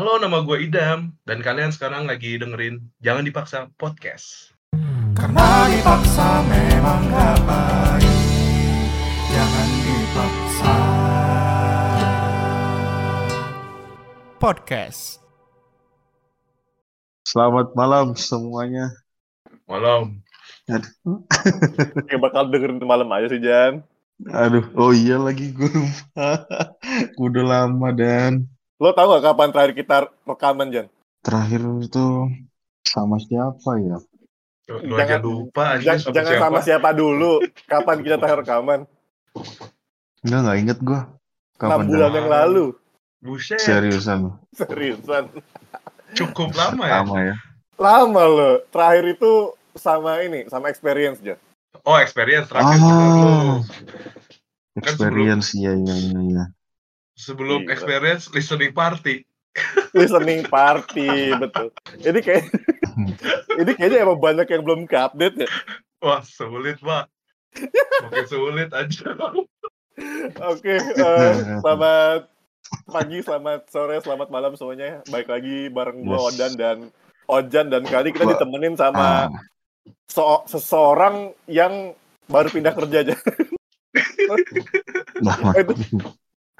Halo, nama gue Idam, dan kalian sekarang lagi dengerin Jangan Dipaksa Podcast. Karena dipaksa memang gak baik Jangan dipaksa Podcast Selamat malam semuanya. Malam. Yang bakal dengerin malam aja sih Jan. Aduh, oh iya lagi gue lupa. Udah lama dan Lo tau gak kapan terakhir kita rekaman Jan? terakhir itu sama siapa ya? Lu aja Jangan- lupa aja Jangan, sama jangan siapa. sama siapa dulu. Kapan kita terakhir rekaman? Enggak nggak inget gue. 6 Kapan bulan dah? yang lalu. Buset, Seriusan Seriusan. cukup lama ya. lama ya. Lama lo. Terakhir itu sama ini, sama experience Jan. Oh, experience terakhir Ah. bener lu. Kan Experience iya iya iya. Sebelum Gila. experience listening party. Listening party, betul. Ini kayak ini kayaknya emang banyak yang belum ke-update ya. Wah, sulit, Pak. Makin sulit aja. Oke, eh, selamat pagi, selamat sore, selamat malam semuanya. Baik lagi bareng gua Yes. Odan dan Ojan dan kali kita ditemenin Ah, sama so- seseorang yang baru pindah kerja aja. nah, itu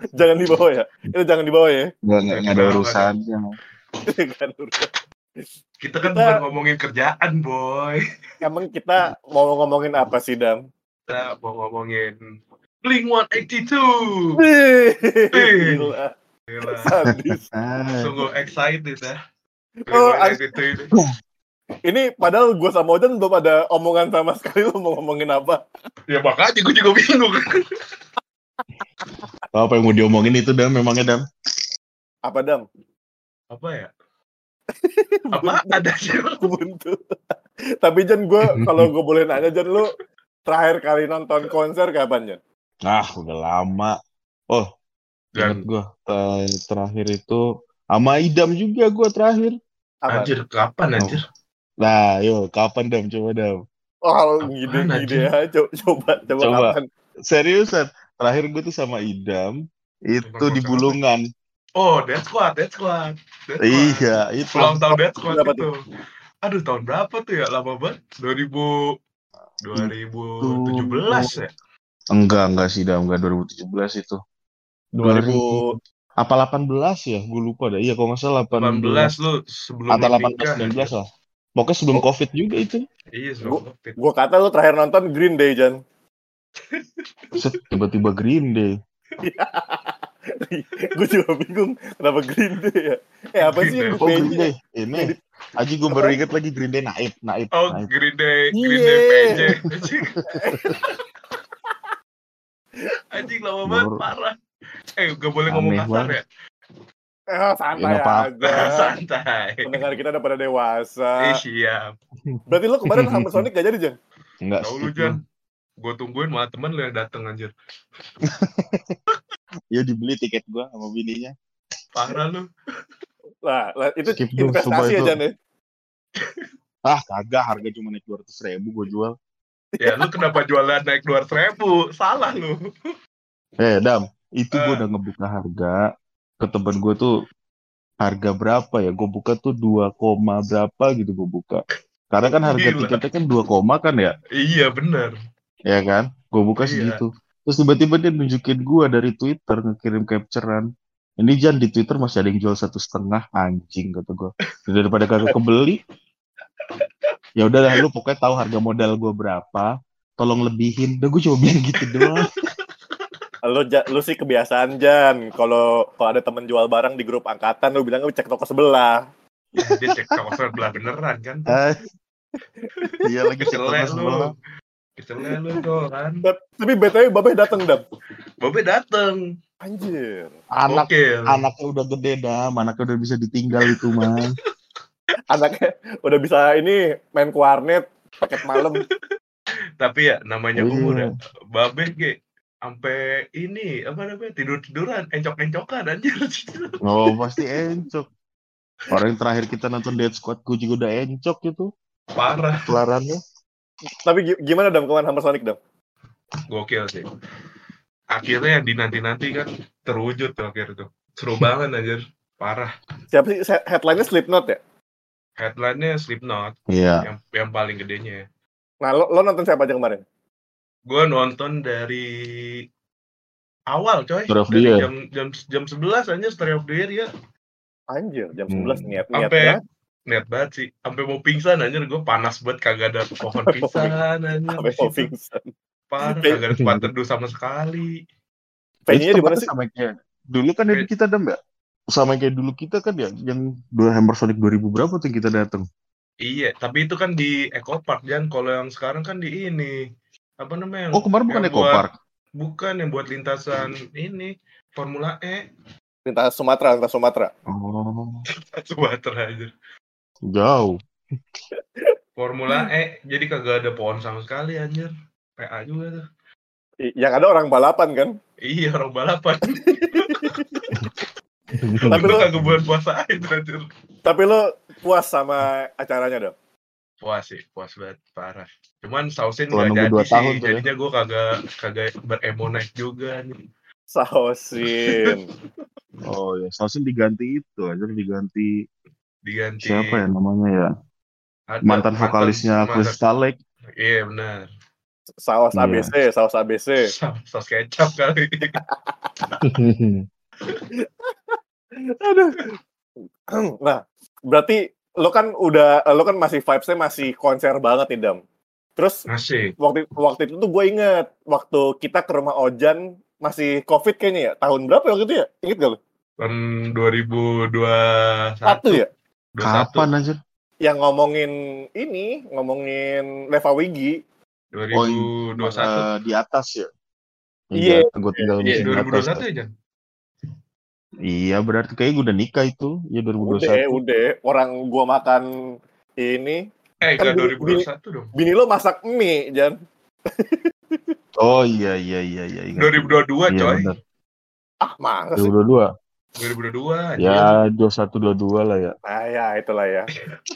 jangan dibawa ya. Itu jangan dibawa ya. nggak nggak nggak ada urusannya. Kan urusan. Kita kan Kita- bukan ngomongin kerjaan, boy. Emang kita mau ngomongin apa sih, Dam? Kita mau ngomongin Blink 182. Gila, Gila. sadis. Ah, Sungguh excited ya. Oh, Blink 182 ini. Ini padahal gua sama Ojan belum ada omongan sama sekali lu mau ngomongin apa. Ya makanya gue juga bingung. apa yang mau diomongin itu dam memangnya dam? Apa, Dam? Apa ya? Apa ada sih? Ubuntu. Tapi Jan, gue kalau gue boleh nanya Jan, lu terakhir kali nonton konser kapan Jan? Ah udah lama. Oh Dan gue terakhir itu sama Idam juga gue terakhir. Apa? anjir kapan anjir? Nah, yo, kapan dam? Coba dam. Oh, Apaan, ngide-ngide ya, coba, coba, coba, Coba. kapan? Seriusan, terakhir gue tuh sama Idam itu di Bulungan. Oh, Dead Squad, Dead Squad. Dead Squad. Iya, itu. Ulang tahun Dead Squad Berapa itu. Aduh, tahun berapa tuh ya? Lama banget. 2000 2017 ya? Enggak, enggak sih Dam, enggak 2017 itu. 2000, Apa 18 ya? Gue lupa dah. Iya, kalau nggak salah 18. 18 lu sebelum Atau lu 18 nikah, 19 anjir. lah. Pokoknya sebelum Oh. Covid juga itu. Iya, sebelum Covid. gue kata lu terakhir nonton Green Day Jan. Tiba-tiba Green Day. gue juga bingung kenapa Green Day ya. Eh apa sih yang Oh, Green PJ? Day. Ini. Aji gue baru inget lagi Green Day naib, naib, Oh, naib. Green Day, Green Iya. Day PJ. Anjing lama banget, parah. Eh, gak boleh ngomong Aneh kasar banget. ya? Eh, santai Ya, aja. Santai. Pendengar kita udah pada Eh, dewasa. siap. Berarti lu kemarin sama Sonic gak jadi Jan? Enggak Tahu lu, Jan. Gua. Gue tungguin malah temen lu yang dateng anjir. Ya dibeli tiket gua sama bininya. Parah lu. Lah, lah, itu Skip investasi. Jan ya? Ah, kagak harga cuma naik 200 ribu gue jual. Ya lu kenapa jualan naik 200 ribu? Salah lu. Eh, Dam, itu gue Eh. udah ngebuka harga ke temen gue tuh harga berapa ya? Gue buka tuh 2, koma berapa gitu gue buka. Karena kan harga Gila. tiketnya kan 2, koma kan ya? Iya bener. Ya kan? Gue buka Iya. segitu. Terus tiba-tiba dia nunjukin gue dari Twitter ngekirim capturean. Ini Jan di Twitter masih ada yang jual satu setengah anjing kata gue. Daripada kagak kebeli. Ya udahlah lu pokoknya tahu harga modal gue berapa. Tolong lebihin. Udah gue coba bilang gitu doang. Lu, lu sih kebiasaan Jan. Kalau kalau ada temen jual barang di grup angkatan, lu bilang lu cek toko sebelah. Ya, dia cek toko sebelah beneran kan. Ah, Iya lagi cek toko lu. sebelah. Kecelek lu tuh kan. Tapi BTW Babe dateng Dam. Bobe dateng. Anjir. Anak Oke. anaknya udah gede dah, anaknya udah bisa ditinggal itu mah. Anaknya udah bisa ini main ke warnet, paket malam. Tapi ya namanya Iya. umur ya. Babe ge sampai ini apa namanya tidur tiduran encok encokan anjir Oh pasti encok. Orang yang terakhir kita nonton Dead Squad, gue juga udah encok itu parah kelarannya. Tapi gi- gimana Dam kemarin sama Sonic Dam? gokil sih akhirnya yang dinanti nanti kan terwujud tuh akhir tuh seru banget anjir parah. Siapa sih headline-nya Slipknot ya? Headline-nya Slipknot Iya. yang yang paling gedenya. Nah, lo, lo nonton siapa aja kemarin? Gue nonton dari awal coy. Dari jam jam jam 11 aja Story of the Year ya. Anjir, jam Hmm. 11 niat niat Sampai banget. Niat banget sih. Sampai mau pingsan anjir gue panas banget kagak ada pohon pingsan anjir. Sampai mau pingsan. Parah, Kayak- kagak ada tempat teduh sama sekali. Venue-nya di mana sih? Sama kayak dulu kan yang kita dem ya. Sama kayak dulu kita kan ya yang dua Hammer Sonic 2000 berapa tuh yang kita datang. Iya, tapi itu kan di Eco Park Jan. Kalau yang sekarang kan di ini apa namanya? Oh kemarin bukan yang Eco buat- Park. Bukan yang buat lintasan ini Formula E Lintas Sumatera, lintas Sumatera. Oh Sumatera aja. Jauh. Formula E jadi kagak ada pohon sama sekali anjir. PA juga tuh. Yang ada orang balapan kan? Iya orang balapan. Tapi lu- kagak buat puasa itu anjir. Tapi lo puas sama acaranya dong? Puas sih, puas banget parah. Cuman sausin nunggu jadi dua sih, ya. jadinya gue kagak kagak beremo naik juga nih. Sausin. Oh ya, Sausin diganti itu aja diganti Diganti siapa ya namanya ya? ada Mantan vokalisnya mantan- Crystal Lake. Iya benar. Saus Iya. ABC, saus ABC. Saus, saus kecap kali. Aduh. Nah, berarti lo kan udah lo kan masih vibes-nya masih konser banget nih, Dam. Terus Asik. waktu waktu itu tuh gue inget waktu kita ke rumah Ojan masih covid kayaknya ya tahun berapa ya waktu itu ya inget gak lo Tahun 2021. satu ya 21. Kapan aja? yang ngomongin ini ngomongin Leva Wigi 2021. Eh, di atas ya. Iya. Gue tinggal Iya, di atas. 2021 ya, Jan? Iya, berarti kayaknya gue udah nikah itu. Iya, udah 2021. udah orang gua makan ini Eh, Kan enggak bini- 2021 dong. bini lo masak mie Jan Oh iya, iya, iya, iya. ingat. 2022, Iya, coy. benar. ah masa sih 2022. 2022. anjir. Ya, 2122 lah ya. ah ya itulah ya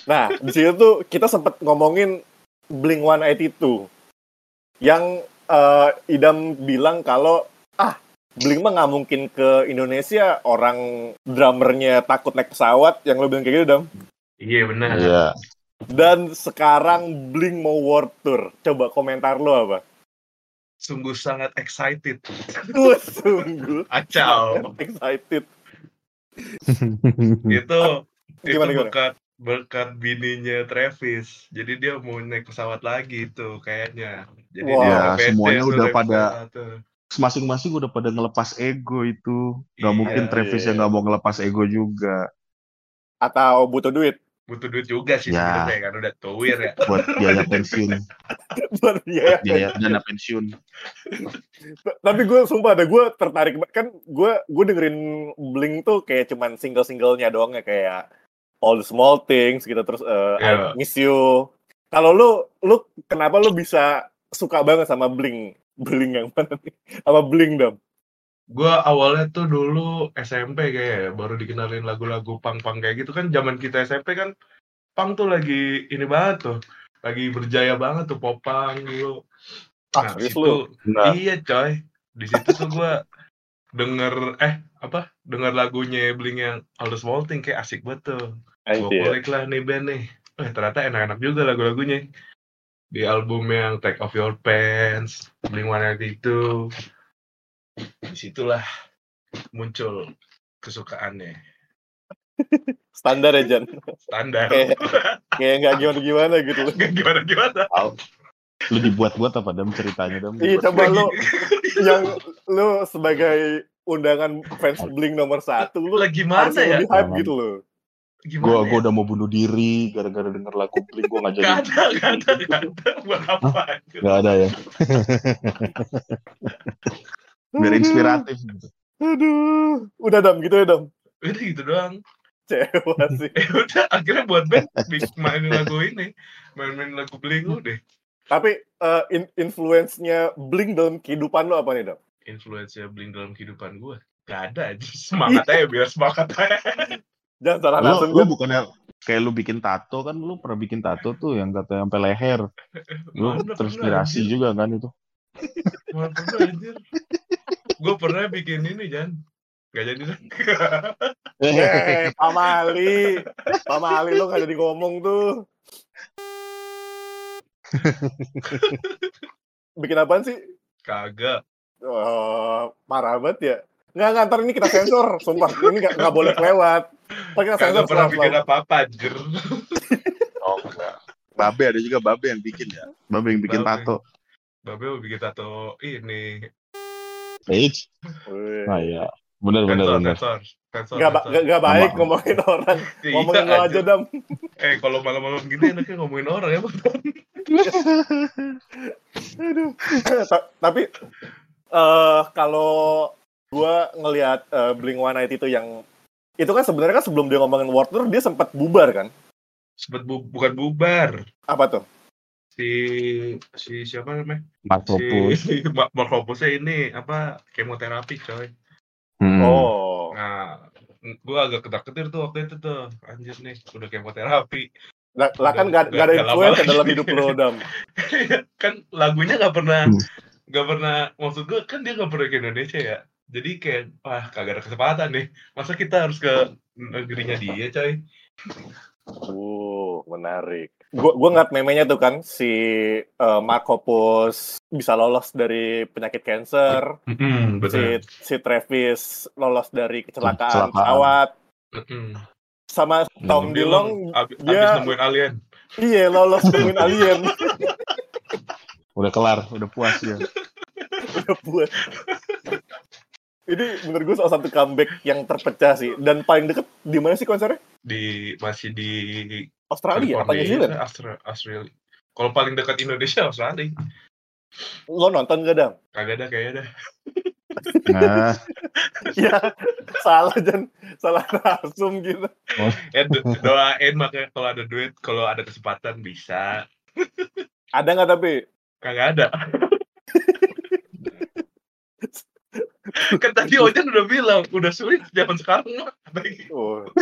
nah di situ tuh kita sempet ngomongin Blink 182 yang eh, Idam bilang kalau ah Blink mah nggak mungkin ke Indonesia orang drummernya takut naik pesawat yang lo bilang kayak gitu Dam Iya, benar. Iya. dan sekarang Blink mau world tour coba komentar lo apa Sungguh sangat excited. Sungguh Acau. sangat excited itu itu Gimana, gimana? berkat berkat bininya Travis. Jadi dia mau naik pesawat lagi itu kayaknya. Jadi Wah. dia Ya, semuanya udah pada-. Masing-masing udah pada ngelepas ego itu. Gak Iya, mungkin Travis iya. yang gak mau ngelepas ego juga. atau butuh duit butuh duit juga sih Ya. sebenarnya kan udah tuir ya. Buat biaya pensiun. buat biaya biaya dana pensiun. tapi gue sumpah ada gue tertarik banget. kan gue gue dengerin Blink tuh kayak cuman single singlenya doang ya kayak All the Small Things gitu terus eh, Iya. I Miss You kalau lu lu kenapa lu bisa suka banget sama Blink Blink yang mana nih sama Blink dam Gua awalnya tuh dulu SMP kayak ya, baru dikenalin lagu-lagu pang-pang kayak gitu kan zaman kita SMP kan pang tuh lagi ini banget tuh. Lagi berjaya banget tuh popang dulu. ah Nah, serius situ Nah, Iya coy, di situ tuh gua denger eh apa denger lagunya Blink yang All the Small Thing kayak asik banget tuh. Anjir. kulik lah nih band nih. Eh ternyata enak-enak juga lagu-lagunya. Di album yang Take Off Your Pants, Blink 182. Di situlah muncul kesukaannya. standar ya Jan Standar. Kayak- kayak nggak gimana gimana gitu Gak gimana-gimana. lu dibuat-buat apa dam ceritanya dam? iya coba lu yang lu sebagai undangan fans Blink nomor satu lu Lah harus gimana ya? lebih hype gitu loh Gimana Gua ya? gua udah mau bunuh diri gara-gara denger lagu Blink gua gak jadi. Gak ada, gak ada, gak ada. Buat apa? Gak ada ya. Biar inspiratif gitu. Aduh, udah dam gitu ya dam. Udah gitu doang. Cewek sih. Eh udah akhirnya buat band mainin lagu ini. Main-main lagu Blink udah. Tapi eh, in- influence-nya Blink dalam kehidupan lo apa nih dam? Influence Blink dalam kehidupan gue. Gak ada aja. Semangat aja biar semangat aja. Jangan salah Lu, langsung lu Jan. bukannya kayak lu bikin tato kan lu pernah bikin tato tuh yang kata sampai leher. Lu Mana terinspirasi juga kan itu. Anjir. Gue pernah bikin ini Jan. Gak jadi. Eh, Pak Mali. Pak Mali lo gak jadi ngomong tuh. Bikin apaan sih? Kagak. Eh, parah banget ya. Nggak, nggak, ntar ini kita sensor. Sumpah, ini nggak, nggak boleh kelewat. Ntar kita sensor Kagak pernah bikin apa-apa, anjir. Oh enggak. Babe ada juga babe yang bikin ya. Babe yang bikin Babe. tato. Babe mau bikin tato ini. Eits. Wih. Nah iya. Bener bener Sensor, bener. sensor. Sensor, ba- sensor. nggak, nggak baik Sama. ngomongin orang. Iya, Ngomongin lo aja. Dam. Eh, kalau malam-malam gini enaknya ngomongin orang ya, Bang. Aduh. Ta- Tapi eh kalau gua ngelihat eh, Blink One itu yang itu kan sebenarnya kan sebelum dia ngomongin World Tour dia sempat bubar kan? Sempet bu- bukan bubar. Apa tuh? Si si siapa namanya? Mark Lopus. Si Mark ini apa kemoterapi, coy. Hmm. Oh. Nah, gua agak ketar-ketir tuh waktu itu tuh. Anjir nih, udah kemoterapi. Lah, lah kan gak, gak ada dalam hidup lo, Dam. kan lagunya nggak pernah Hmm. nggak pernah maksud gue kan dia nggak pernah ke Indonesia ya jadi kayak wah kagak ada kesempatan nih masa kita harus ke negerinya dia coy Uh, menarik. Gua gua ngeliat memenya tuh kan si Hoppus bisa lolos dari penyakit cancer, Mm-mm, si si Travis lolos dari kecelakaan pesawat, Mm-mm. sama Tom Hmm. Dillon Ab- dia- abis nemuin alien iya lolos nemuin alien Udah kelar, udah puas ya. udah buat. Ini menurut gue salah satu comeback yang terpecah sih dan paling deket di mana sih konsernya? di masih di Australia apa New Zealand? California, Austra- Australia kalau paling dekat Indonesia Australia Lo nonton gak dam? kagak ada kayaknya dah Nah, ya salah dan salah nasum gitu. eh do- doain makanya kalau ada duit kalau ada kesempatan bisa Ada nggak tapi? kagak ada kan tadi Ojan udah bilang udah sulit zaman sekarang mah Oh,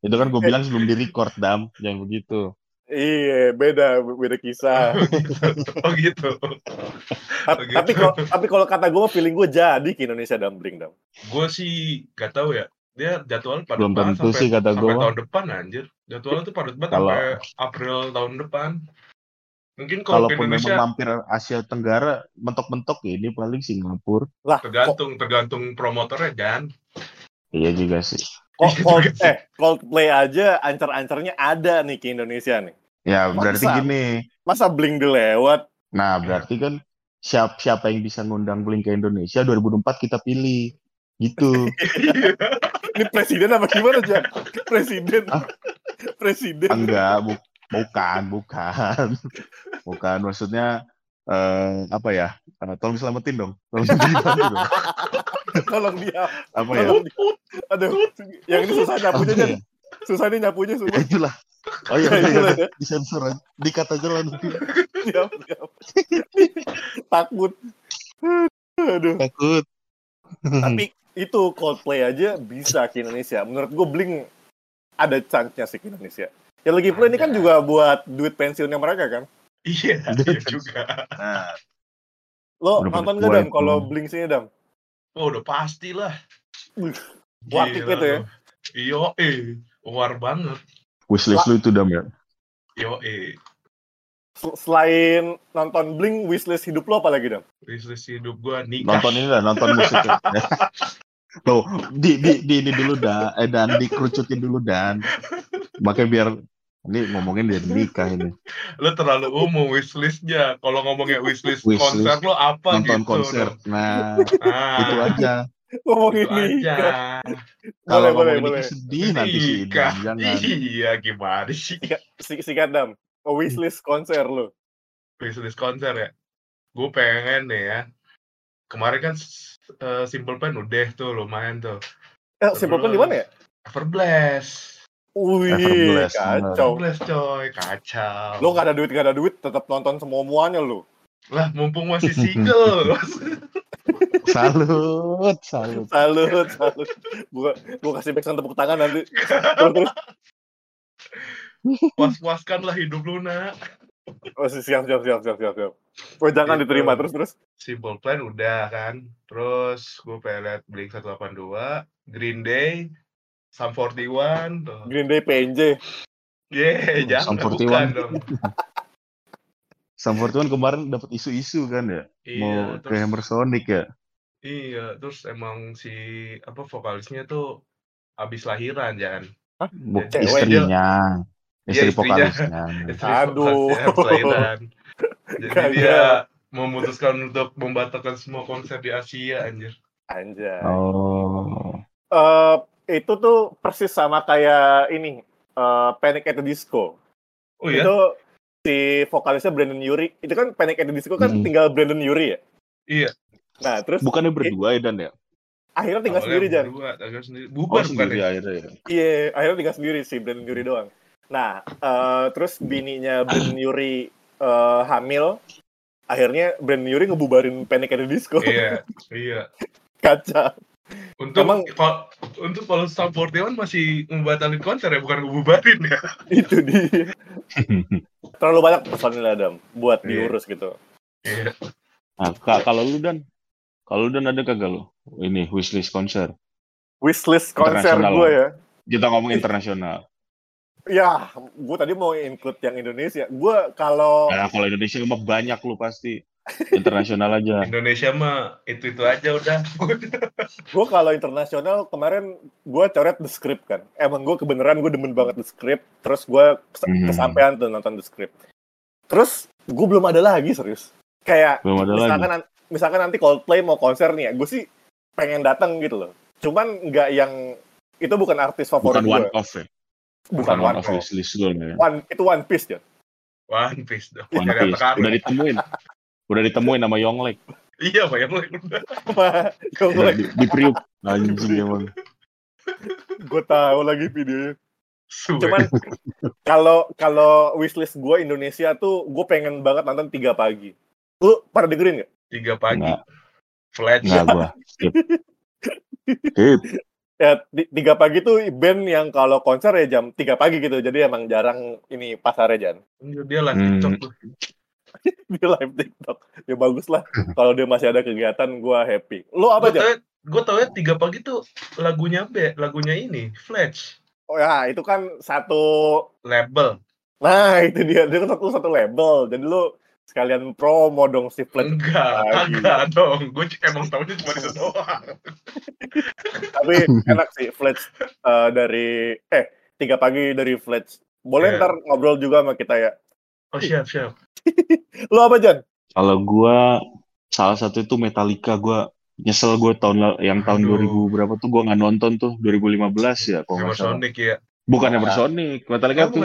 itu kan gue bilang sebelum di record dam, jangan begitu. iya beda beda kisah. oh gitu Ta- Oh, gitu. Tapi kalau tapi kalau kata gue feeling gue jadi ke Indonesia dumpling dam. gue sih gak tahu ya dia jadwal padat Belum tentu sampai, sih kata sampai gue. tahun depan anjir jadwalnya tuh padat banget Kalau- sampai April tahun depan mungkin kalau Kalaupun memang Indonesia mampir Asia Tenggara, mentok-mentok ya ini paling Singapura. Lah, kok, tergantung tergantung promotornya kan Iya juga sih. kok Iya Cold- juga sih. eh Coldplay aja ancer-ancernya ada nih ke Indonesia nih. Ya berarti Masa? gini. Masa Blink dilewat? Nah berarti kan siapa siapa yang bisa ngundang Blink ke Indonesia 2024 kita pilih. Gitu. Ini presiden apa gimana Jan? Presiden. Ah. Presiden. Enggak, bu- bukan, bukan. Bukan maksudnya eh apa ya? Eh, tolong selamatin dong. Tolong selamatin dong. Tolong dia. Apa ya? Tolong dia. Aduh, yang ini susah nyapunya Apa Jan. ya? Susah nih nyapunya Ya, semua. itulah. Oh iya, Ya, iya, iya. ya. disensor aja. Dikat aja lah nanti. Siap, siap. Takut. Aduh. Takut. Tapi itu Coldplay aja bisa ke Indonesia. Menurut gue Blink ada chance-nya sih ke Indonesia. Ya lagi pula ini kan juga buat duit pensiunnya mereka kan. iya iya juga Nah, Lo Udah nonton gak Dam kalau Blink sini Dam? oh udah pasti lah Wih, war tiket ya? iyo eh war banget wishlist lu itu dam ya. yo eh Sel- Selain nonton Blink, wishlist hidup lo apa lagi Dam? bisnis hidup gua nikah Nonton ini lah, nonton musik. ya. Tuh, di, di, di ini dulu dah, eh dan dikerucutin dulu dan. Makanya biar ini ngomongin dia nikah ini. lo terlalu umum wishlistnya kalau ngomongnya wishlist Wishlist. konser lo apa Nonton gitu konser. Nah, ah, itu aja. Ngomongin itu ini. aja Kalau boleh, ngomongin boleh. nikah sedih nanti sih nikah jangan. iya gimana sih Sik- Sikat Dam. Oh, wishlist konser lo. wishlist konser ya gue pengen nih ya kemarin kan eh, Simple Plan udah tuh lumayan tuh Eh, Simple Plan di mana ya? Everblast Wih, kacau. Everblast coy kacau Lo gak ada duit, gak ada duit, tetap nonton semua-muanya lo. lah mumpung masih single Salut, salut. Salut, salut. Gua, gua kasih backsound tepuk tangan nanti. Terus, terus. puas-puaskan lah hidup lu nak Oh, siap, siap, siap, siap, siap, siap. Oh, jangan Gitu. diterima terus terus. Simple Plan udah kan. Terus gue pengen liat Blink 182, Green Day, Sum 41 tuh. Green Day PNJ. Yeay, Sum jangan 41. bukan dong. Sam Fortune kemarin dapat isu-isu kan ya, mau Iya, ke terus Hammer Sonic ya. iya, terus emang si apa vokalisnya tuh abis lahiran jangan. Buk, Cewek istrinya, istri istrinya. vokalisnya. Istri Aduh. vokalisnya lahiran. Jadi Kagak. dia memutuskan untuk membatalkan semua konser di Asia anjir. Anjay. Oh, Eh, itu tuh persis sama kayak ini eh, Panic at the Disco. Oh iya? Itu si vokalisnya Brandon Yuri. Itu kan Panic at the Disco kan Hmm. tinggal Brandon Yuri ya. Iya. Nah, terus bukannya berdua ya Dan ya? akhirnya tinggal Awalnya sendiri Jan. berdua, tinggal sendiri. Oh Bubar bukan sendiri ya? akhirnya ya. Iya, akhirnya tinggal sendiri sih Brandon Yuri doang. Nah, eh, terus bininya Brandon Yuri eh, hamil. Akhirnya Brandon Yuri ngebubarin Panic at the Disco. Iya, iya. Kaca. Untuk Emang- kalau untuk kalau Sum 41 masih membatalin konser ya, bukan ngebubarin ya. Itu dia. Terlalu banyak personil Adam buat Iya. diurus gitu. Iya. Nah, Kak, kalau lu Dan, kalau lu Dan ada kagak lu? Ini wishlist konser. Wishlist konser gue ya. Kita ngomong internasional. Ya, gue tadi mau include yang Indonesia. Gue kalau Nah, kalau Indonesia mah banyak lu pasti. Internasional aja. Indonesia mah itu-itu aja udah. gue kalau internasional kemarin gue coret The Script kan. Emang gue kebenaran gue demen banget The Script. Terus gue kes- Mhm. kesampaian tuh nonton The Script. Terus gue belum ada lagi serius. Kayak Belum ada lagi. misalkan nan- misalkan nanti Coldplay mau konser nih ya, gue sih pengen datang gitu loh. Cuman nggak yang itu bukan artis favorit Bukan gue. one off ya. Bukan one off off. wishlist lu ya. One itu One Piece ya. One Piece dong. One Piece. Udah ditemuin. Udah ditemuin sama Yonglek. Iya, Pak, yang lain udah. Apa? Udah di, di Priuk. Anjing emang. gue tahu lagi videonya. Cuman kalau kalau wishlist gue Indonesia tuh gue pengen banget nonton tiga pagi. Lu pada dengerin nggak? tiga pagi. Enggak, Flash. enggak gua. Skip. Skip. Ya ti- tiga pagi tuh band yang kalau konser ya jam tiga pagi gitu. Jadi emang jarang ini pasarnya Jan. Dia lah Hmm. Di live TikTok. Ya bagus lah. kalau dia masih ada kegiatan gue happy. Lu apa tau, gue tau ya tiga pagi tuh lagunya B, lagunya ini, Flash. Oh ya itu kan satu. Label. Nah itu dia. Dia kan satu satu label. Jadi lu sekalian promo dong si Flat. Enggak, Lagi. enggak dong. Gue emang tahunya cuma itu doang. Tapi enak sih Fletch eh, dari eh tiga pagi dari Fletch. Boleh Iya. ntar ngobrol juga sama kita ya. Oh siap siap. Lo apa Jan? Kalau gue salah satu itu Metallica gue nyesel gue tahun yang tahun 2000 berapa tuh gue nggak nonton tuh 2015 ya kalau nggak salah. ya. Bukan nah. Emersonic, Metallica oh, tuh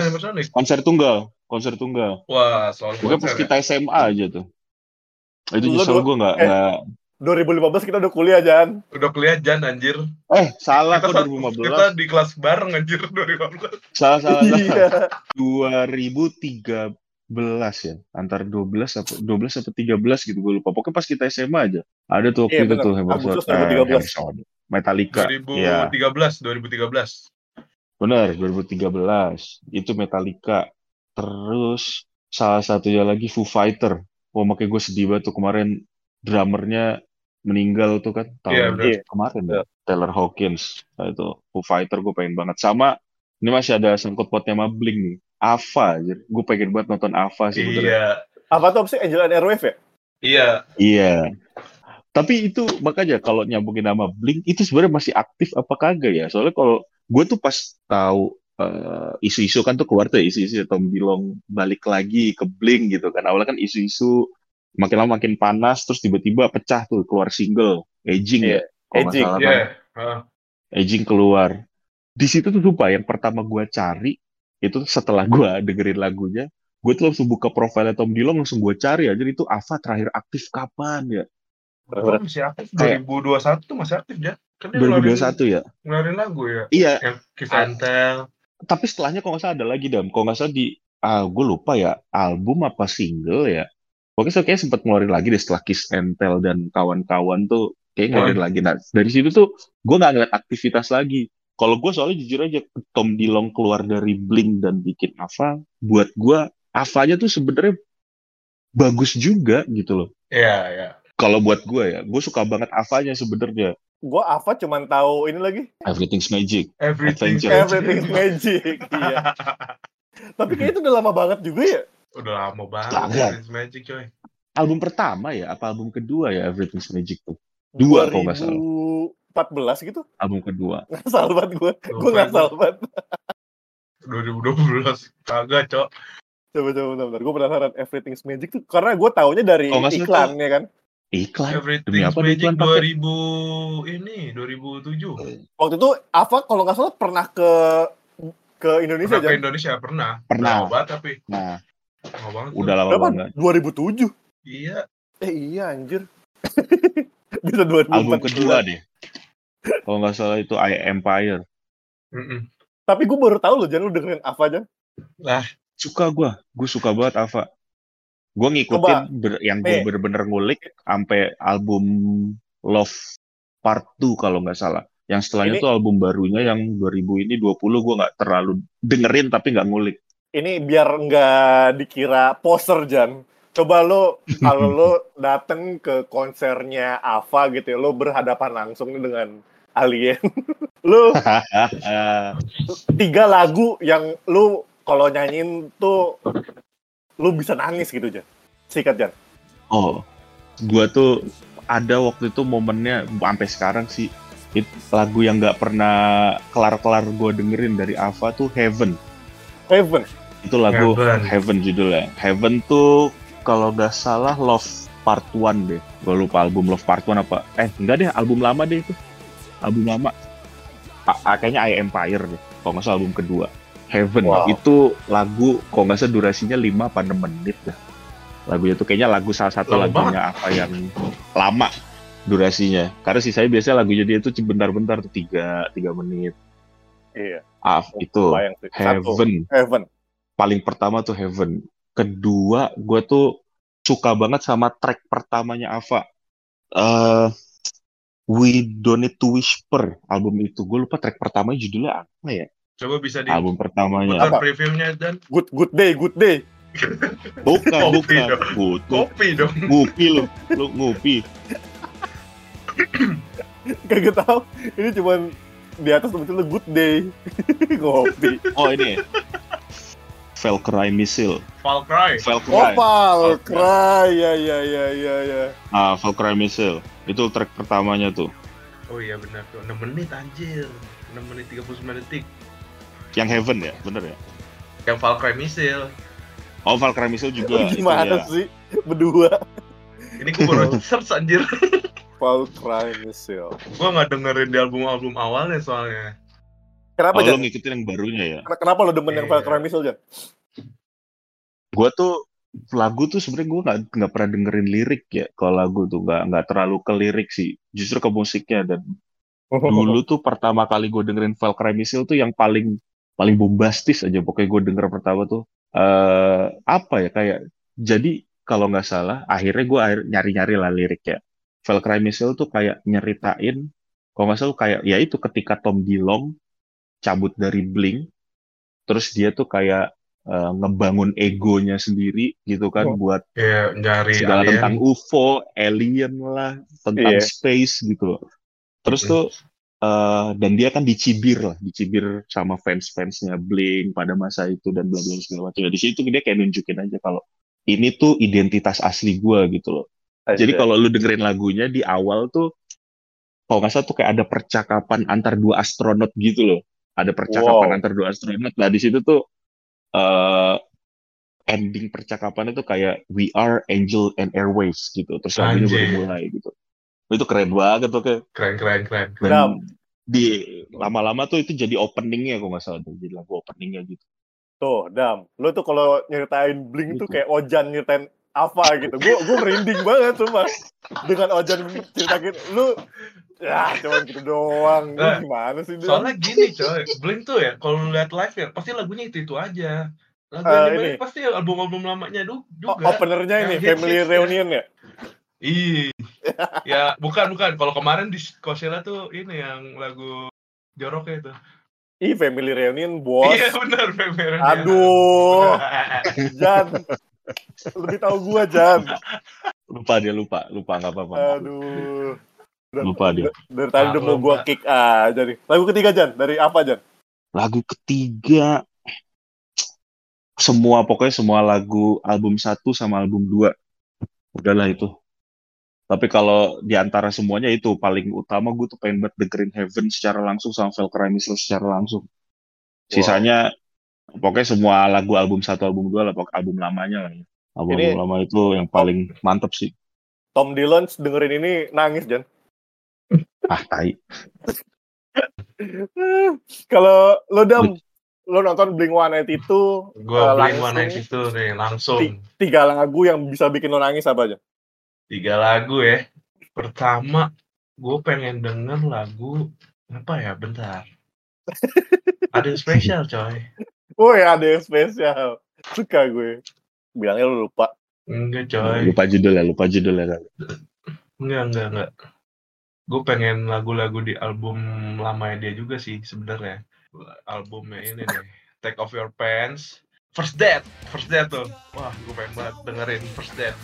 konser tunggal, konser tunggal. Wah, selalu Bukan pas kita ya? SMA aja tuh. Itu nyesel gue nggak eh, nggak. 2015 kita udah kuliah Jan. Udah kuliah Jan anjir. Eh, salah kita, kok 2015. Kita di kelas bareng anjir 2015. Salah salah. salah. 2003 ya antar 12 apa 12 atau 13 gitu gue lupa pokoknya pas kita SMA aja ada tuh waktu Iya, itu bener. tuh Agustus eh, 2013. Hammersonic. Metallica ya 2013, 2013. benar 2013 itu Metallica terus salah satunya lagi Foo Fighter wah makanya gue sedih banget tuh kemarin drummernya meninggal tuh kan Iya, tahun bener. kemarin Iya. ya Taylor Hawkins nah, itu Foo Fighter gue pengen banget sama ini masih ada sangkut pautnya sama Blink nih Ava gue pengen banget nonton Ava sih. Iya. Apa tuh apa sih Angel and Airwave ya? Iya. Iya. Tapi itu makanya kalau nyambungin nama Blink itu sebenarnya masih aktif apa kagak ya? Soalnya kalau gue tuh pas tahu eh, isu-isu kan tuh keluar tuh ya, isu-isu Tom Dilong balik lagi ke Blink gitu kan. Awalnya kan isu-isu makin lama makin panas terus tiba-tiba pecah tuh keluar single Aging ya. Kalau nggak Aging, salah Iya. kan. Aging keluar. Di situ tuh sumpah yang pertama gue cari itu setelah gue dengerin lagunya, gue tuh langsung buka profilnya Tom Dilong langsung gue cari aja itu Ava terakhir aktif kapan ya? Oh, masih aktif Kayak- 2021 tuh masih aktif ya. Kan dia ngeluarin, 2021 ya? ngeluarin lagu ya. Iya, Yang Kiss and Tell. tapi setelahnya kalau nggak salah ada lagi dam. Kalau nggak salah di, ah gue lupa ya, album apa single ya. Pokoknya kayak sempat ngeluarin lagi deh setelah Kiss and Tell dan kawan-kawan tuh kayak ngeluarin lagi. Nah dari situ tuh gue nggak ngeliat aktivitas lagi. Kalau gue soalnya jujur aja Tom Dilong keluar dari Blink dan bikin Ava, buat gue Avanya tuh sebenarnya bagus juga gitu loh. Iya, iya. Kalau buat gue ya, gue suka banget Avanya sebenarnya. Gue Ava cuman tahu ini lagi Everything's Magic. Everything Adventure. Everything's Magic. iya. Tapi kayaknya itu udah lama banget juga ya. Udah lama banget. Everything's Magic coy. Album pertama ya, apa album kedua ya Everything's Magic tuh? Dua kalau nggak salah. 2014 gitu. Album kedua. Ngasal banget gue. Gue ngasal banget. 2012. Kagak, Cok. Coba coba bentar, bentar. Gue penasaran Everything's Magic tuh karena gue taunya dari Oh, iklan ya kan. Iklan. Demi Everything's apa nih Magic iklan pakai? 2000 ini 2007. Waktu itu Ava kalau nggak salah pernah ke ke Indonesia Pernah ke. Indonesia pernah. Pernah. Lama banget tapi. Nah, Lama banget. udah lama banget. 2007. Iya. Eh iya anjir. Bisa 2014. Album kedua deh. Kalau nggak salah itu I Empire. Mm-mm. Tapi gue baru tahu loh, jangan lu dengerin Ava aja. Suka gue, gue suka banget Ava. Gue ngikutin ber- yang gue nih. bener-bener ngulik sampai album Love Part 2 kalau nggak salah. Yang setelahnya Ini- tuh album barunya yang 2000 ini 20 gue nggak terlalu dengerin tapi nggak ngulik. Ini biar nggak dikira poser Jan. Coba lo kalau lo dateng ke konsernya Ava gitu ya, lo berhadapan langsung dengan alien. lo tiga lagu yang lo kalau nyanyiin tuh lo bisa nangis gitu Jan. Sikat Jan. Oh, gue tuh ada waktu itu momennya sampai sekarang sih. It, lagu yang nggak pernah kelar-kelar gue dengerin dari Ava tuh Heaven. Heaven. Itu lagu Heaven. Heaven, judulnya. Heaven tuh kalau nggak salah Love Part 1 deh. Gue lupa album Love Part 1 apa. Eh, enggak deh, album lama deh itu. Album lama. A- a- kayaknya I Empire deh. Kalau nggak salah album kedua. Heaven. Wow. Itu lagu, kalau nggak salah durasinya 5 apa 6 menit dah. Lagunya tuh kayaknya lagu salah satu Lama lagunya apa yang lama durasinya. Karena sih saya biasanya lagunya dia tuh bentar-bentar tuh 3, 3 menit. Iya. Ah, itu. Satu. Heaven Heaven. paling pertama tuh Heaven. Kedua, gue tuh suka banget sama track pertamanya Ava. eh We Don't Need to Whisper album itu. Gue lupa track pertamanya judulnya apa ya? Coba bisa di Album pertamanya. Apa? previewnya dan Good good day, good day. Bukan, Kopi bukan. dong. Butuh. kopi dong. Ngupi lu. Lu ngupi. Kagak tahu. Ini cuman di atas sebetulnya good day. Ngopi. Oh ini. Valkyrie Missile. Cry. Valkyrie. Opal, cry, ya ya ya ya ya. Ah, Valkyrie Missile. Itu track pertamanya tuh. Oh iya benar tuh. 6 menit anjir. 6 menit 39 detik. Yang Heaven ya, bener ya? Yang Cry Missile. Oh, Valkyrie Missile juga. itu Gimana ya. sih berdua? Ini gue baru search anjir. Cry, missile. gue nggak dengerin di album-album awalnya soalnya. Kenapa Oh, Jan? lo ngikutin yang barunya ya? Ken- Kenapa lo demen yang Iya. Opal, cry, missile Jan? Gua tuh lagu tuh sebenarnya gue nggak nggak pernah dengerin lirik ya kalau lagu tuh nggak nggak terlalu ke lirik sih justru ke musiknya dan dulu tuh pertama kali gue dengerin Valkyrie Missile tuh yang paling paling bombastis aja pokoknya gue denger pertama tuh eh apa ya kayak jadi kalau nggak salah akhirnya gue nyari-nyari lah liriknya Valkyrie Missile tuh kayak nyeritain kalau nggak salah kayak ya itu ketika Tom Dillon cabut dari Blink terus dia tuh kayak eh, ngebangun egonya sendiri gitu kan Oh. buat Ya nyari segala alien. tentang UFO, alien lah, tentang Iya. space gitu loh. Terus Hmm. tuh eh, dan dia kan dicibir lah, dicibir sama fans-fansnya Blink pada masa itu dan bla bla segala macam. Di situ dia kayak nunjukin aja kalau ini tuh identitas asli gua gitu loh. Jadi kalau lu dengerin lagunya di awal tuh kalau nggak salah tuh kayak ada percakapan antar dua astronot gitu loh. Ada percakapan Wow. antar dua astronot. Nah di situ tuh eh ending percakapannya tuh kayak we are angel and airwaves gitu. Terus lagunya baru mulai gitu. Itu keren banget tuh kayak Keren keren keren. dan Dam. di lama-lama tuh itu jadi openingnya kalau nggak salah tuh jadi lagu openingnya gitu. Tuh, Dam. Lo tuh kalau nyeritain Blink tuh Gitu. kayak Ojan nyeritain apa gitu. Gue gue merinding banget sumpah. Dengan Ojan ceritakin lu ya cuman gitu doang. Nah, gimana sih, Dam? Soalnya gini coy, Blink tuh ya kalau lu lihat live ya pasti lagunya itu itu aja. Lagu yang ini. pasti album-album lamanya juga. openernya ini Family. Reunion ya? Ih, ya bukan bukan. Kalau kemarin di Coachella tuh ini yang lagu joroknya itu. Ih, family reunion, bos. Iya benar Family Aduh. Jan. Lebih tahu gua, Jan. Lupa dia lupa, lupa nggak apa-apa. Aduh. Dari, Lupa dia. dari tadi udah mau gua Pak. kick aja nih. Lagu ketiga, Jan. Dari apa, Jan? Lagu ketiga semua pokoknya semua lagu album satu sama album dua udahlah itu tapi kalau di antara semuanya itu paling utama gue tuh pengen banget dengerin Heaven secara langsung sama Valkyrie Missile secara langsung sisanya pokoknya semua lagu album satu album dua lah pokoknya album lamanya lah ya. album, Ini- lama itu yang paling mantep sih Tom Dillon dengerin ini nangis, Jan. ah tai Kalau lo Dam, lo nonton Blink-182 Gue eh, beli langsung One itu nih langsung tiga lagu yang bisa bikin lo nangis apa aja? tiga lagu ya. Pertama, gue pengen denger lagu apa ya? Bentar. Ada yang spesial coy. Woi, ada yang spesial. Suka gue. Bilangnya lo lupa. Enggak coy. lupa judul ya lupa judul ya Enggak enggak enggak. Gue pengen lagu-lagu di album lamanya dia juga sih sebenarnya. Albumnya ini nih. Take off your pants. First Date, First Date tuh. Wah, gue pengen banget dengerin First Date.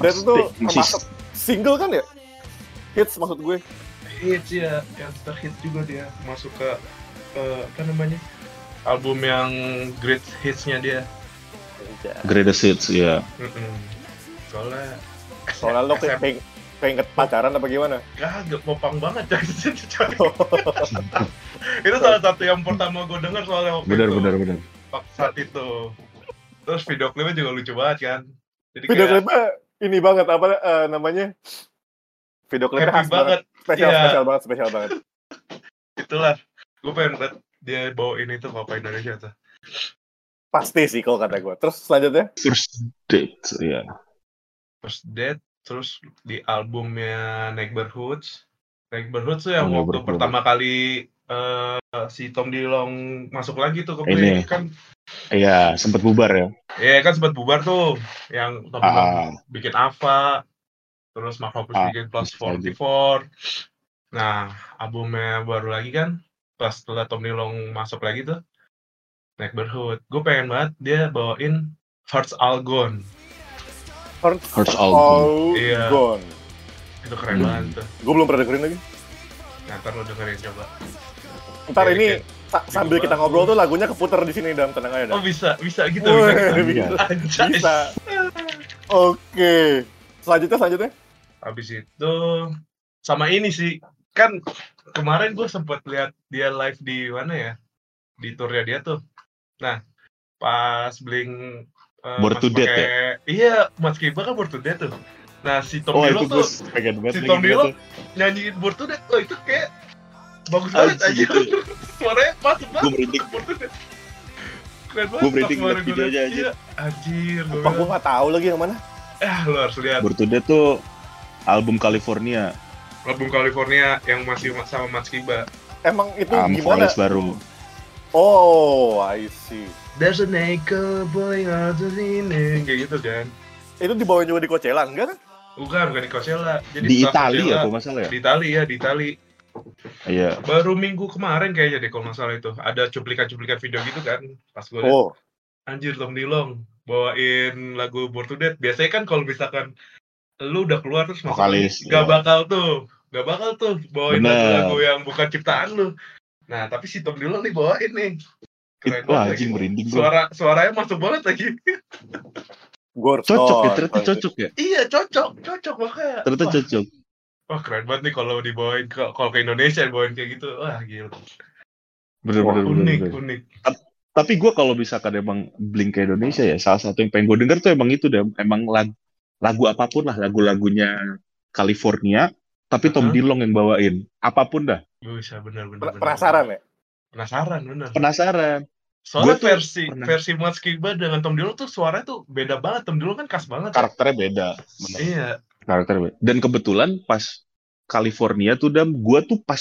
Dan itu Masih- termasuk single kan ya? Hits maksud gue. hits ya yang terhit juga dia masuk ke eh, apa namanya album yang great hitsnya dia Greatest Hits ya Mm-mm. soalnya Soalnya lo kayak pengen, pengen pacaran apa gimana? kagak popang banget coy. itu salah satu yang pertama gue denger soalnya waktu benar itu benar benar Pak- saat itu terus video klipnya juga lucu banget kan jadi Video kayak klipnya ini banget apa eh, namanya? Video klipnya happy banget. banget Spesial, Iya. spesial banget, spesial banget. itulah gue pengen banget dia bawain itu kalau ke Indonesia tuh Pasti sih kalau kata gue. Terus selanjutnya? First Date ya First Date terus di albumnya Neighborhoods Neighborhoods tuh yang Oh, waktu pertama kali eh, si Tom Dillon masuk lagi tuh ke Ini. Kan Iya, sempat bubar ya. ya kan sempat bubar tuh yang Tom Dillon Ah, bikin Ava terus Mark Hoppus Ah, bikin Plus bisa aja. 44 nah albumnya baru lagi kan pas setelah Tom Dillon masuk lagi tuh Neighborhood gue pengen banget dia bawain Hearts All Gone Hearts All All Iya. Gone. itu keren Hmm. banget tuh Gue belum pernah dengerin lagi. nah, ntar lo dengerin coba Ntar ini kayak- sa- sambil kita ngobrol tuh lagunya keputar di sini dalam tenang aja. Oh Dam. bisa, bisa gitu. Woi, bisa, gitu. bisa. Bisa. Oke. Selanjutnya, selanjutnya. Habis itu sama ini sih, kan kemarin gue sempat lihat dia live di mana ya? Di tournya dia tuh. Nah, pas bling eh, Born to pakai- Iya, Mas Kiba kan Born to Death tuh. Nah, si Tom Oh itu tuh gue banget si Tom tuh. nyanyiin Born to Death. Oh, itu kayak bagus banget Anjing, aja. itu. Suaranya Gue banget. merinding. Born to banget. Gua merinding pas kemarin liat gua videonya liat. aja. Anjir. gua Apa gue nggak tahu lagi yang mana? Eh, lu harus lihat. Born to Death tuh album California album California yang masih sama Mas Kiba. Emang itu sama gimana? baru. Oh, I see. There's a naked boy out sini kayak gitu kan. Itu dibawain juga di Coachella, enggak kan? Bukan, bukan di Coachella. Jadi Di Italia Coachella- apa masalah ya? Di Itali ya, di Itali. Iya. Baru minggu kemarin kayaknya deh kalau nggak salah itu. Ada cuplikan-cuplikan video gitu kan. Pas gue liat, Oh, anjir Tom Dillon bawain lagu Born to Death. Biasanya kan kalau misalkan lu udah keluar terus masuk Vokalis, lagi, gak iya. bakal tuh. Gak bakal tuh bawain lagu-lagu yang bukan ciptaan lu. Nah, tapi si Tom Dillon nih bawain nih. Keren Wah, banget anjing lagi. merinding gue. Suara suaranya masuk banget lagi. gue harus Cocok ya, ternyata cocok ya. Iya cocok, cocok makanya. Ternyata wah, cocok. wah keren banget nih kalau dibawain ke kalau ke Indonesia dibawain kayak gitu. Wah gila. Bener, Wah, bener, unik, bener. unik. Tapi gue kalau misalkan emang Blink ke Indonesia ya, salah satu yang pengen gue denger tuh emang itu deh. Emang lagu, lagu apa pun lah, lagu-lagunya California, tapi Tom Uh-huh. Dillon yang bawain. Apa pun dah. Bisa benar benar. Pen- benar. Penasaran ya? Penasaran bener. Penasaran. Soalnya Gua tuh versi pernah- versi Mas Kiba dengan Tom Dillon tuh suaranya tuh beda banget. Tom Dillon kan khas banget. ya. Karakternya beda. Bener. Iya. Karakternya beda. Dan kebetulan pas California tuh dam, gue tuh pas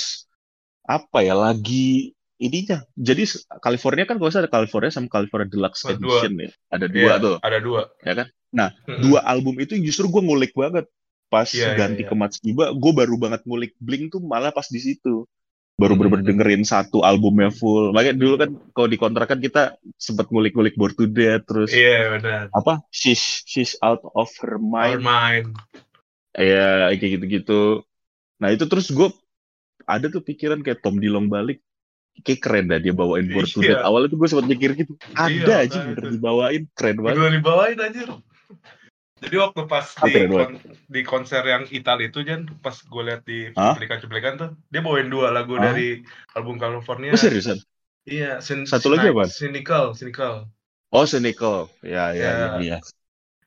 apa ya lagi ininya. Jadi California kan kalau salah ada California sama California Deluxe Oh, dua. Edition ya. Ada dua Iya, tuh. Ada dua. Ya kan? Nah, Mm-mm. dua album itu justru gue ngulik banget pas Iya, iya, ganti iya. ke Mats gue baru banget ngulik Blink tuh malah pas di situ baru Hmm. bener-bener dengerin satu albumnya full. Makanya dulu kan kalau di kontrakan kita sempat ngulik-ngulik Born to Death terus Iya benar. apa she's she's out of her mind mind. ya kayak gitu-gitu nah itu terus gue ada tuh pikiran kayak Tom Dillon balik kayak keren dah dia bawain Born to Iya. Death awalnya tuh gue sempat mikir gitu ada Iya, aja bener dibawain keren banget Bener dibawain anjir. Jadi waktu pas di, kon- di konser yang Italia itu Jan, pas gue liat di cuplikan-cuplikan tuh, dia bawain dua lagu Hah? dari album California. oh seriusan Iya, Cyn- Satu lagi Cynic- apa? Cynical, Cynical. oh Cynical ya ya Ya. ya, ya.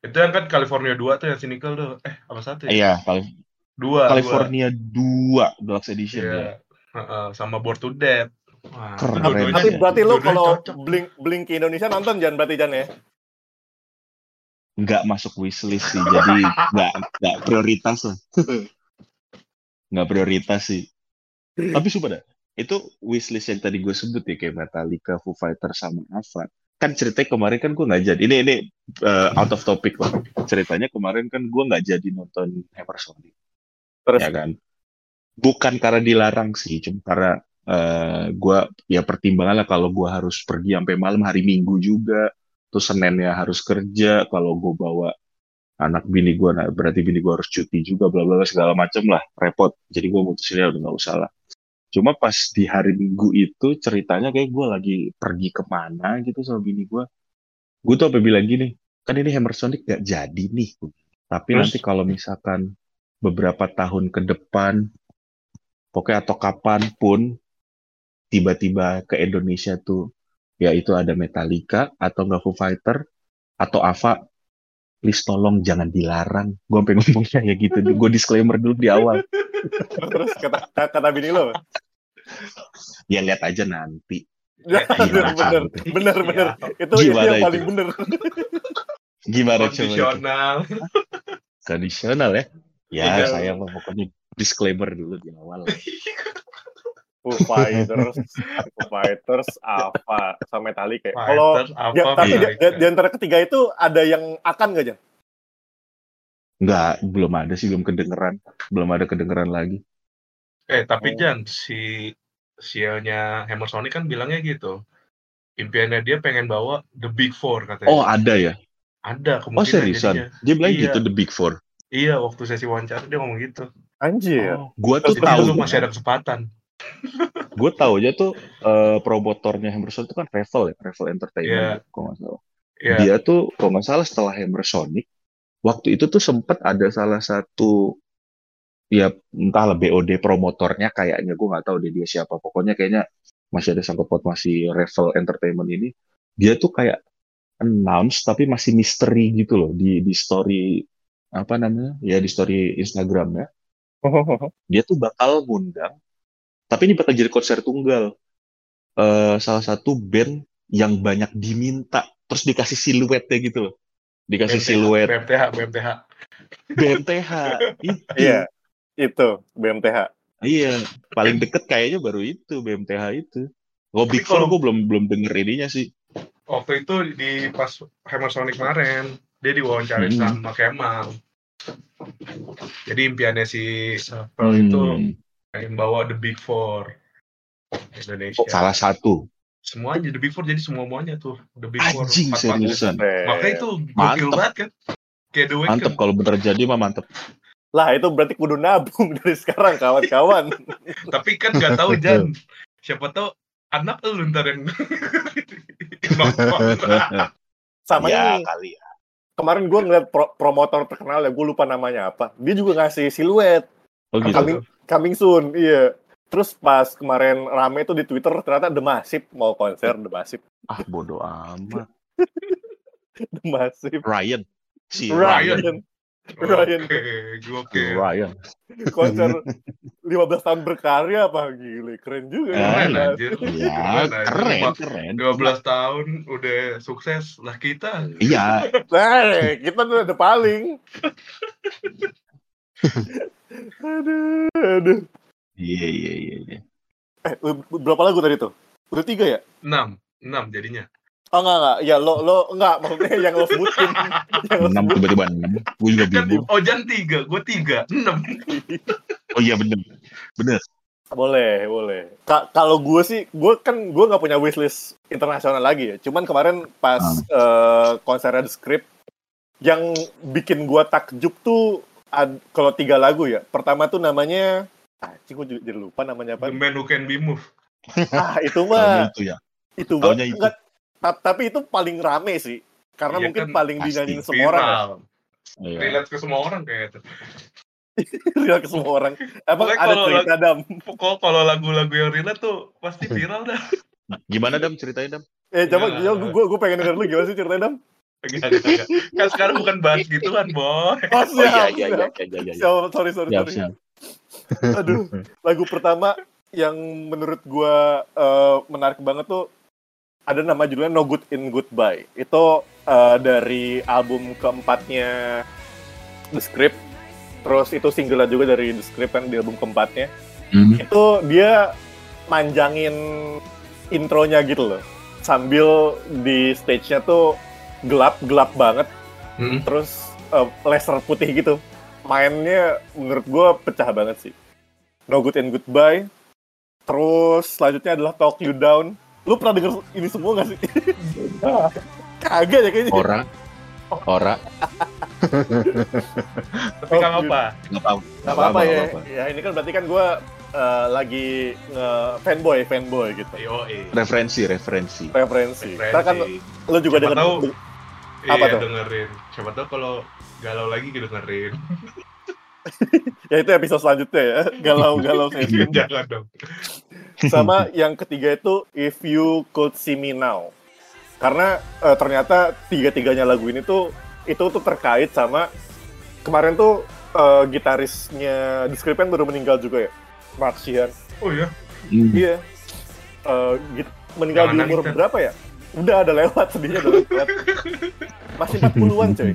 Itu yang kan California 2 tuh yang Cynical tuh. Eh, apa satu ya? iya Cali- Dua. California 2 Deluxe Dua. Edition Iya. ya Heeh, sama Born to Death. Wah, Keren. Tapi, berarti lo kalau blink blink ke Indonesia nonton Jan berarti Jan ya? nggak masuk wishlist sih jadi nggak nggak prioritas lah. Nggak prioritas sih. Tapi sumpah dah itu wishlist yang tadi gue sebut ya kayak Metallica, Foo Fighter sama Ava. Kan ceritanya kemarin kan gue nggak jadi. Ini ini uh, out of topic lah. Ceritanya kemarin kan gue nggak jadi nonton Hammer Sonic Terus? Ya kan? Bukan karena dilarang sih cuma karena uh, gue ya pertimbangan lah kalau gue harus pergi sampai malam hari Minggu juga terus Seninnya harus kerja kalau gue bawa anak bini gue nah berarti bini gue harus cuti juga bla bla segala macem lah repot. Jadi gue mutusin ya udah nggak usah lah. Cuma pas di hari Minggu itu ceritanya kayak gue lagi pergi ke mana gitu sama bini gue gue tuh apa bilang gini kan ini Hammer Sonic gak jadi nih. Tapi Terus? nanti kalau misalkan beberapa tahun ke depan pokoknya atau kapan pun tiba-tiba ke Indonesia tuh ya itu ada Metallica atau enggak Foo Fighter atau Ava please tolong jangan dilarang gue pengen ngomong kayak gitu gue disclaimer dulu di awal terus kata kata bini lo. ya lihat aja nanti Ya, bener, bener, bener. Itu, itu Gimana yang itu? paling bener. gimana coba itu? kondisional. kondisional ya ya Iya. saya mah pokoknya disclaimer dulu di awal Foo Fighters, Foo Fighters, apa sama Metallica. Kalau ya, tapi di, di- di antara ketiga itu ada yang akan nggak Jan? Enggak, belum ada sih, belum kedengeran. Belum ada kedengeran lagi. Eh tapi Oh. Jan, si CEO-nya Hammer Sonic kan bilangnya gitu. Impiannya dia pengen bawa The Big Four katanya. Oh, ada ya? Ada Oh, kemungkinan seriusan? jadinya. Dia bilang Iya. gitu, The Big Four. Iya, waktu sesi wawancara dia ngomong gitu. Anjir. Oh, gua tuh Jadi tahu. masih ada kesempatan. Gue tahu aja tuh eh, promotornya Hammerson itu kan Revel ya, Revel Entertainment ya, kalau nggak salah. Iya. Dia tuh kalau nggak salah setelah Hammer Sonic, waktu itu tuh sempat ada salah satu ya entahlah BOD promotornya kayaknya gue nggak tahu deh dia siapa. Pokoknya kayaknya masih ada sangkut paut masih Revel Entertainment ini. Dia tuh kayak announce tapi masih misteri gitu loh di di story apa namanya ya di story Instagramnya dia tuh bakal ngundang tapi ini bakal jadi konser tunggal eh salah satu band yang banyak diminta terus dikasih siluetnya gitu loh dikasih BMTH, siluet BMTH, BMTH. BMTH itu Iya, itu BMTH. iya paling deket kayaknya baru itu BMTH itu Oh Big Four gue belum belum denger ininya sih Waktu itu di pas Hammer Sonic kemarin, dia diwawancarain Hmm. sama Kemal. Jadi impiannya si Pearl itu Pengen bawa The Big Four Indonesia. salah satu Semuanya The Big Four jadi semua muanya tuh The Big Four. anjing seriusan Makanya itu gokil Mantep. banget kan. Kayak The mantep kalau bener jadi mah mantep Lah itu berarti kudu nabung dari sekarang kawan-kawan. Tapi kan nggak tahu Jan. Siapa tahu anak lu ntar yang nonton. Sama ya ini kali ya kemarin gue ngeliat pro- promotor terkenal ya gue lupa namanya apa. Dia juga ngasih siluet oh gitu coming coming soon. Iya. Terus pas kemarin rame itu di Twitter ternyata The Massive mau konser The Massive. ah bodoh amat The Massive. Ryan si Ryan Ryan. Ryan. Oke. Ryan Konser 15 tahun berkarya apa gile keren juga ya. Keren The anjir. Ya, Keren, anjir. keren, Lima- keren. 12 tahun udah sukses lah kita. Iya, Nah, kita tuh ada paling. aduh, aduh. iya, iya, iya. iya. Eh, berapa lagu tadi tuh? Udah tiga ya? 6, 6 jadinya. Oh enggak enggak, ya lo lo enggak maksudnya yang lo sebutin. yang lo Enam sebutin. tiba-tiba enam. Gue juga Kan bingung. Ojan 3, gue 3, 6. Oh iya bener, bener. Boleh, boleh. Ka- kalau gue sih, gue kan gue nggak punya wishlist internasional lagi ya. Cuman kemarin pas eh, konsernya The Script, yang bikin gue takjub tuh ad- kalau tiga lagu ya. Pertama tuh namanya, ah, gue jadi jadi lupa namanya The apa. Man Who Can Be Moved. Ah, itu mah, itu ya. itu taunya banget. itu. Enggak, ta- tapi itu paling rame sih. Karena Iya mungkin kan, paling dinyanyiin semua orang ya. Iya. Relate ke semua orang kayak itu. Real ke semua orang. Emang Pokoknya ada kalau cerita, Dam. Pokoknya kalau lagu-lagu yang relate tuh pasti viral dah. Nah, gimana Dam ceritanya Dam? Eh, coba, Iya. gue gue pengen denger lu gimana sih ceritanya, Dam? Enggak, enggak, enggak. Kan sekarang bukan bahas gituan, boy. Oh, Oh siap, iya iya iya iya iya. iya. Siap, sorry, sorry, Siap sorry. siap. Aduh, lagu pertama yang menurut gua eh, menarik banget tuh ada nama judulnya No Good in Goodbye. Itu eh, dari album keempatnya The Script. Terus itu single juga dari The Script kan di album keempatnya. Mhm. Itu dia manjangin intronya gitu loh. Sambil di stage-nya tuh gelap-gelap banget Hmm. terus eh, laser putih gitu mainnya menurut gue pecah banget sih No Good and Goodbye terus selanjutnya adalah Talk You Down lu pernah denger ini semua gak sih? kagak ya kayaknya Ora. Ora. Tapi nggak apa. Nggak tahu. Gak apa-apa ya ya ini kan berarti kan gue eh, lagi nge fanboy fanboy gitu Yo. Referensi referensi. referensi Ntar kan lu juga denger tahu. Apa iya, tuh? dengerin. Siapa tahu kalau galau lagi kita dengerin. ya itu episode selanjutnya ya galau-galau session Jangan dong. sama yang ketiga itu If You Could See Me Now karena eh, ternyata tiga-tiganya lagu ini tuh itu tuh terkait sama kemarin tuh eh, gitarisnya kan baru meninggal juga ya Mark Sheehan Oh iya. Iya Eh, git- meninggal di Jangan umur nangis, berapa ya udah ada lewat sedihnya udah lewat masih 40-an coy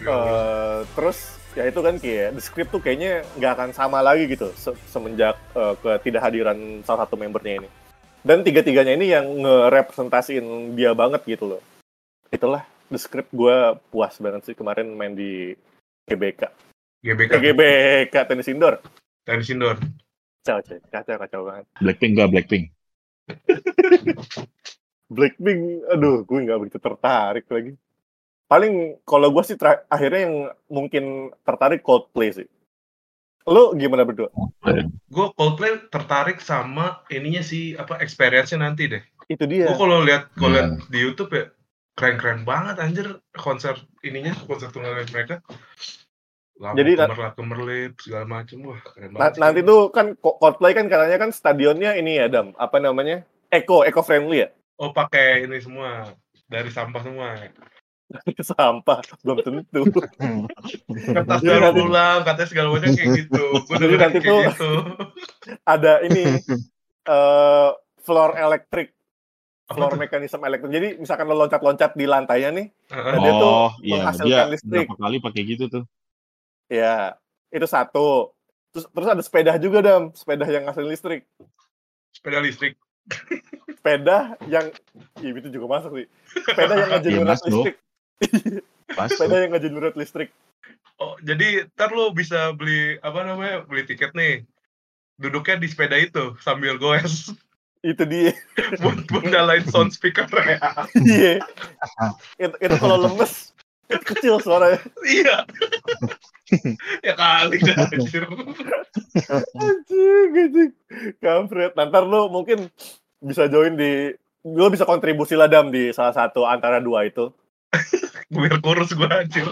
Eh, terus ya itu kan kayak The Script tuh kayaknya nggak akan sama lagi gitu se- semenjak eh, ketidakhadiran salah satu membernya ini. Dan tiga-tiganya ini yang ngerepresentasiin dia banget gitu loh. Itulah The Script gue puas banget sih kemarin main di GBK. GBK. Eh, GBK tenis indoor. Tenis indoor. Kacau, kacau, kacau banget. Blackpink nggak Blackpink. Blackpink, aduh, gue nggak begitu tertarik lagi. Paling kalau gue sih tra- akhirnya yang mungkin tertarik Coldplay sih. Lo gimana berdua? Gue Coldplay tertarik sama ininya sih apa experience-nya nanti deh. Itu dia. Gue kalau lihat kalau lihat Hmm. di YouTube ya keren-keren banget anjir konser ininya konser tunggal mereka. Lampu Jadi, kemerlap kemerlip segala macam wah keren banget. sih. nanti tuh kan Co- Coldplay kan katanya kan stadionnya ini ya Dam, apa namanya? Eco, eco friendly ya. Oh pakai ini semua dari sampah semua. Sampah belum tentu. Kertas daur ulang katanya segala macam kayak gitu. Gue dengerin nanti kayak tuh- gitu. Ada ini eh floor elektrik, floor mekanisme elektrik. Jadi misalkan lo loncat-loncat di lantainya nih, dia tuh oh iya menghasilkan dia listrik. berapa kali pakai gitu tuh. ya itu satu. Terus terus ada sepeda juga Dam, sepeda yang ngasilin listrik. Sepeda listrik. Sepeda yang ya, itu juga masuk sih. Sepeda yang ngegenerate masuk. listrik. Pas Sepeda yang ngegenerate listrik. Oh, jadi ntar lo bisa beli apa namanya beli tiket nih. Duduknya di sepeda itu sambil goes Itu dia. buat buat nyalain sound speaker ya. Iya. itu, itu kalau lemes itu kecil suaranya. iya. ya kali dah anjir. Anjing, anjing. Kampret. Nah, Ntar lu mungkin bisa join di lu bisa kontribusi lah Dam di salah satu antara dua itu. Biar kurus gue anjir.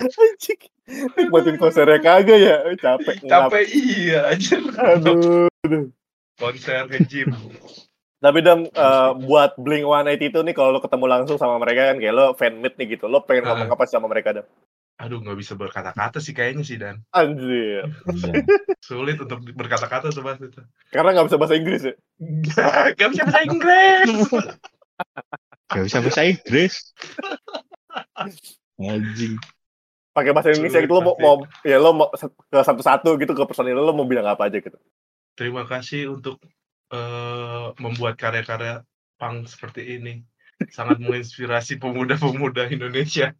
Anjing. Nikmatin konsernya kagak ya? Eh, Capek. Capek iya anjir. Aduh. Konser nge-gym. Tapi Dam, eh, buat Blink 182 itu nih kalau lo ketemu langsung sama mereka kan kayak lo fan meet nih gitu. Lo pengen Ah. ngomong apa sih sama mereka Dam? Aduh nggak bisa berkata-kata sih kayaknya sih Dan. Anjir. Sulit untuk berkata-kata tuh bahas itu. Karena nggak bisa bahasa Inggris ya? Gak bisa bahasa Inggris. Gak bisa bahasa Inggris. Anjing. Pakai bahasa Indonesia Sulit gitu lo mau, mau ya lo mau ke satu-satu gitu ke personil lo, lo mau bilang apa aja gitu. Terima kasih untuk eh, membuat karya-karya punk seperti ini. Sangat menginspirasi pemuda-pemuda Indonesia.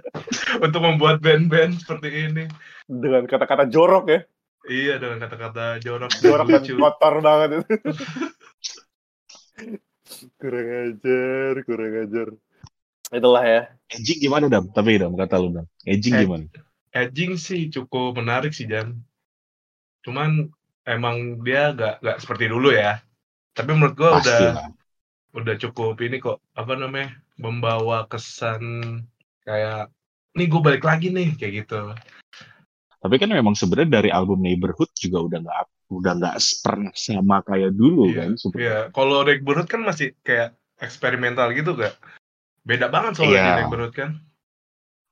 untuk membuat band-band seperti ini. Dengan kata-kata jorok ya. Iya dengan kata-kata jorok dan Jorok dan lucu. kotor banget itu. kurang ajar, kurang ajar. Itulah ya. Edging gimana dam? Tapi dam kata lu dam. Edging Eh, gimana? Edging sih cukup menarik sih Jan. Cuman emang dia gak, gak seperti dulu ya. Tapi menurut gua Pasti udah lah. udah cukup ini kok apa namanya membawa kesan kayak nih gue balik lagi nih kayak gitu. Tapi kan memang sebenarnya dari album Neighborhood juga udah nggak udah nggak pernah sama kayak dulu Iya, kan. sebenarnya. Iya, kalau Neighborhood kan masih kayak eksperimental gitu gak? Beda banget soalnya di Neighborhood kan.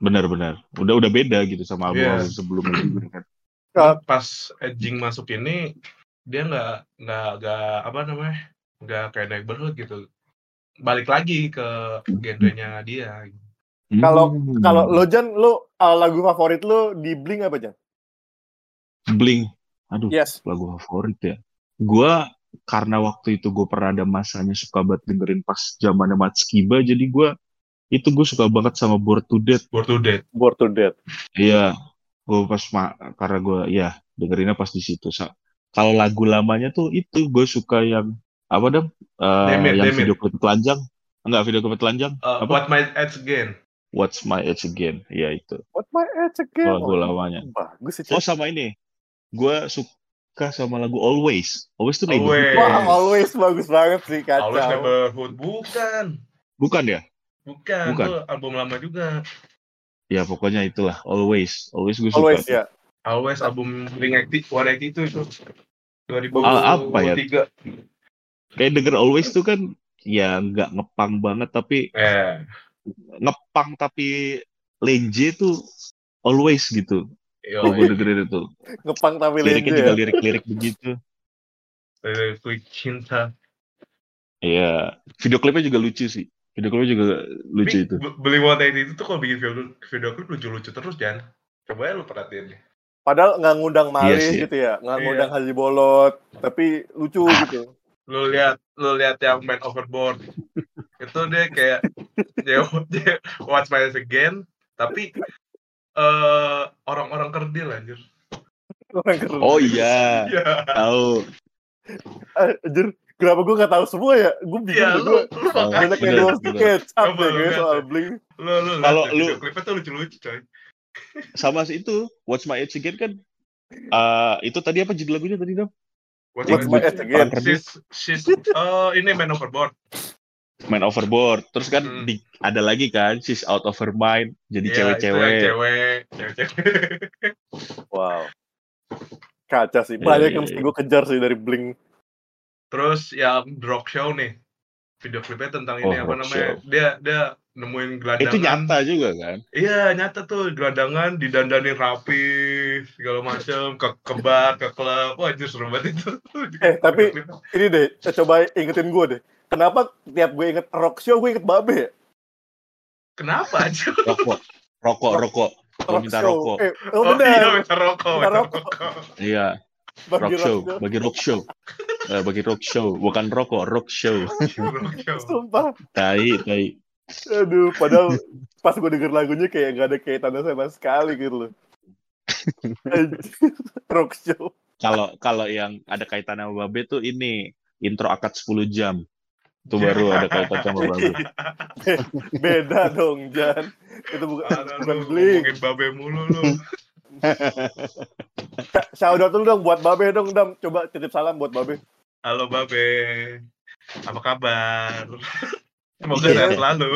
Benar-benar. Udah udah beda gitu sama Iya. sebelumnya juga kan. Ah. Pas Edging masuk ini dia nggak nggak nggak apa namanya nggak kayak Neighborhood gitu. Balik lagi ke genrenya dia. Kalau- Hmm. Kalau lo Jan, lo uh, lagu favorit lo di Blink apa Jan? Blink, aduh Yes. lagu favorit ya. Gua karena waktu itu gue pernah ada masanya suka banget dengerin pas zamannya Matskiba, jadi gua itu gue suka banget sama Bored to Death. Bored to Death. Bored to Death. Iya, gue pas ma- karena gue ya dengerinnya pas di situ. Sa- Kalau lagu lamanya tuh itu gue suka yang apa dong? Eh, Damn it, yang damn it. video klip telanjang. Enggak video klip telanjang. Uh, Apa? What My Edge Again. What's My Age Again? Ya itu What my age again? lagu lamanya. Bagus sih. Oh sama ini, gue suka sama lagu Always. Always tuh. Always. Wah, always bagus banget sih kacau. Always Neighborhood. Bukan. Bukan ya? Bukan. Bukan. Itu album lama juga. Ya pokoknya itulah Always. Always gue suka. Always ya. Always album Blink 180 itu itu. 2003. Ah, apa ya? Kayak denger Always tuh kan ya nggak ngepang banget tapi Eh, ngepang tapi lenje tuh always gitu. yo, gue dengerin itu. Ngepang tapi Liriknya lenje juga ya. lirik-lirik begitu. eh, Quick Cinta. Iya. Video klipnya juga lucu sih. Video klipnya juga lucu Ini itu. be- Beli What itu tuh kalau bikin video, video klip lucu-lucu terus, Jan. Coba ya lu perhatiin deh. Padahal nggak ngundang Maris Iya sih. gitu ya, nggak Iya. ngundang Haji Bolot, tapi lucu gitu. Lu lihat, lu lihat yang Man Overboard. Itu dia kayak dia, dia Watch My Eyes Again, tapi eh orang-orang kerdil anjir. Orang keren. Oh iya, Iya. tahu. Anjir, kenapa gue nggak tahu semua ya? Gue bingung Iya, deh, lu gue lu Oh, banyak yang deh lu kayaknya lihat soal lu lu lihat Kalau lu- klipnya tuh lucu-lucu, coy. Sama sih itu, What's My Age Again kan. eh itu tadi apa judul lagunya tadi dong? Watch What's My age again? She's, she's, oh ini Man Overboard. Man Overboard. Terus kan Hmm. di, ada lagi kan, She's Out of Her Mind. Jadi Iya, cewek-cewek. cewek, cewek-cewek. Wow. Kaca sih, Iya, banyak iya, yang mesti iya. gue kejar sih dari Blink. Terus yang Drop Show nih. Video klipnya tentang ini Oh, apa Rock namanya? Show. Dia dia nemuin gelandangan. Itu nyata juga kan? Iya, nyata tuh gelandangan didandanin rapi, segala macem, ke ke bar, ke klub. Wah, anjir seru banget itu. Eh, tapi- Ini deh, eh, coba ingetin gue deh. Kenapa tiap gue inget rock show, gue inget Babe ya? kenapa aja? Rokok. Rokok, rokok. Rock minta show. rokok. Eh, oh, Oh, iya, minta rokok, Minta rokok. rokok. Iya, Bagi rock show. Bagi rock show. Eh, bagi rock show. Bukan rokok, rock show. Rock show. Sumpah. Tai, tai. Aduh, padahal pas gue denger lagunya kayak gak ada kaitannya sama sekali gitu loh. Rock show. Kalau kalau yang ada kaitan sama Babe tuh ini intro akad 10 jam. Itu baru ada kaitan sama Babe. Beda dong, Jan. Itu bukan, Aduh, bukan Blink. ngomongin babe mulu lu. Shout out dulu dong buat Babe dong, Dam. Coba titip salam buat Babe. Halo babe. Apa kabar? Semoga Iya. sehat selalu.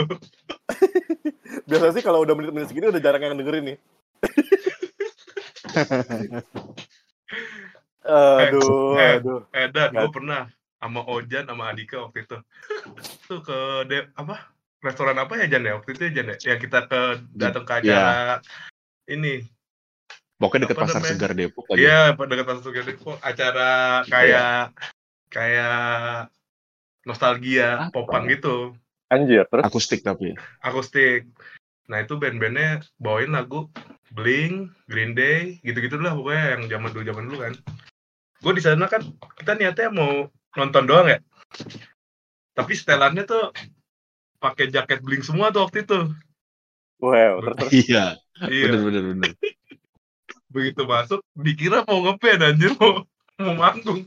Biasanya sih kalau udah menit-menit segini udah jarang yang dengerin nih. aduh, eh. aduh. Eh, Dan, gue pernah sama Ojan sama Adika waktu itu. Tuh ke de, apa? Restoran apa ya Jan ya waktu itu ya Jan ya? Yang kita ke datang ke acara ini. Pokoknya deket Apa pasar namanya? segar Depok aja. Iya, pada dekat Pasar Sugeng Depok, acara kayak kayak nostalgia Apa? popang gitu, Anjir, terus Akustik tapi. akustik. Nah, itu band-bandnya bawain lagu Blink, Green Day, gitu-gitu lah pokoknya yang zaman dulu zaman dulu kan. Gue di sana kan kita niatnya mau nonton doang ya. Tapi setelannya tuh pakai jaket Blink semua tuh waktu itu. Wow, terus. Iya, Iya. bener bener bener. Begitu masuk, dikira mau ngeband anjir mau mau manggung.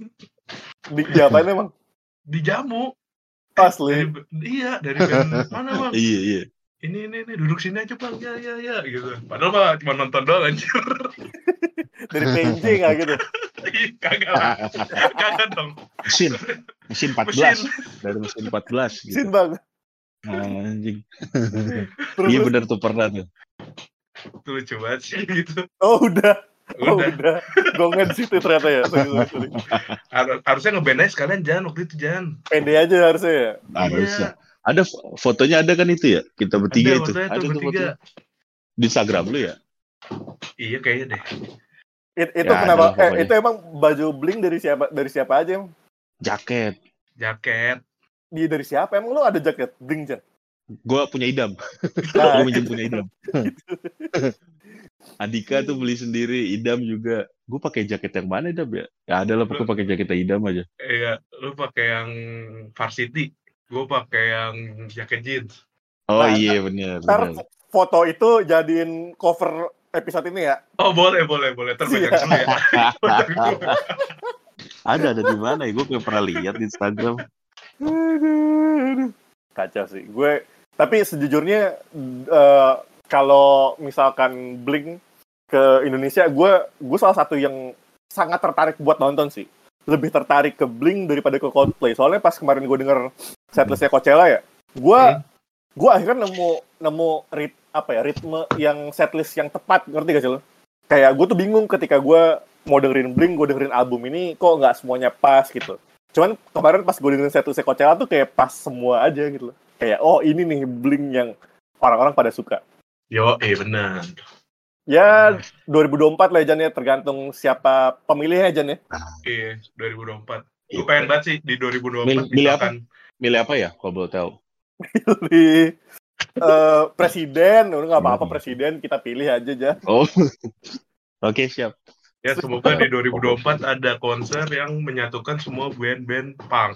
Di, diapain emang? Dijamu. Asli. Dari, iya, dari band mana bang? Iya iya. Ini, ini, ini, duduk sini aja bang, ya, ya, ya, gitu. Padahal mah cuma nonton doang anjir. Dari PNJ nggak gitu? Kagak lah, kagak dong. Mesin, mesin 14 Mesin. dari mesin 14 gitu. Sin bang. Anjing. Terus, Iya bener tuh pernah tuh. Itu lucu banget sih gitu. Oh udah. Oh Udah, udah. Gongen di situ ternyata ya. Sorry, sorry, sorry. Har- harusnya ngeband aja sekalian jangan waktu itu jangan. Pede aja harusnya ya. Harusnya. Ada fo- fotonya ada kan itu ya? Kita bertiga Ada itu. Ada bertiga. Di Instagram lu ya? Iya kayaknya deh. It- itu Ya, kenapa? Eh, itu emang baju bling dari siapa? Dari siapa aja? Em? Jaket. Jaket. Di dari siapa? Emang lu ada jaket bling Jan? Gua punya idam. Nah, Gua minjem punya idam. Adika tuh beli sendiri, idam juga. Gue pakai jaket yang mana idam ya? Ya ada lah pokoknya pakai jaket idam aja. Iya, lu pakai yang varsity. Gue pakai yang jaket jeans. Oh Nah, iya bener. Ntar bener. foto itu jadiin cover episode ini ya. Oh boleh, boleh, boleh. Pegang Iya. dulu ya. Ada ada di mana ya? Gue pernah lihat di Instagram. Kacau sih. Gue tapi sejujurnya eh, kalau misalkan Blink ke Indonesia, gue gue salah satu yang sangat tertarik buat nonton sih. Lebih tertarik ke Blink daripada ke Coldplay. Soalnya pas kemarin gue denger setlistnya Coachella ya, gue Hmm. Gue akhirnya nemu nemu rit apa ya ritme yang setlist yang tepat ngerti gak sih lo? Kayak gue tuh bingung ketika gue mau dengerin Blink, gue dengerin album ini kok nggak semuanya pas gitu. Cuman kemarin pas gue dengerin setlistnya Coachella tuh kayak pas semua aja gitu loh. Kayak oh ini nih Blink yang orang-orang pada suka. Yo, eh benar. Ya 2024 lah Jan ya tergantung siapa pemilihnya Jan ya. Iya, 2024. Gue pengen banget sih di 2024 Mil- milih apa? Milih apa ya kalau boleh tahu? Pilih eh, presiden, udah nggak apa-apa Hmm. presiden kita pilih aja Jan. Oh. Oke, siap. ya semoga di 2024 ada konser yang menyatukan semua band-band punk.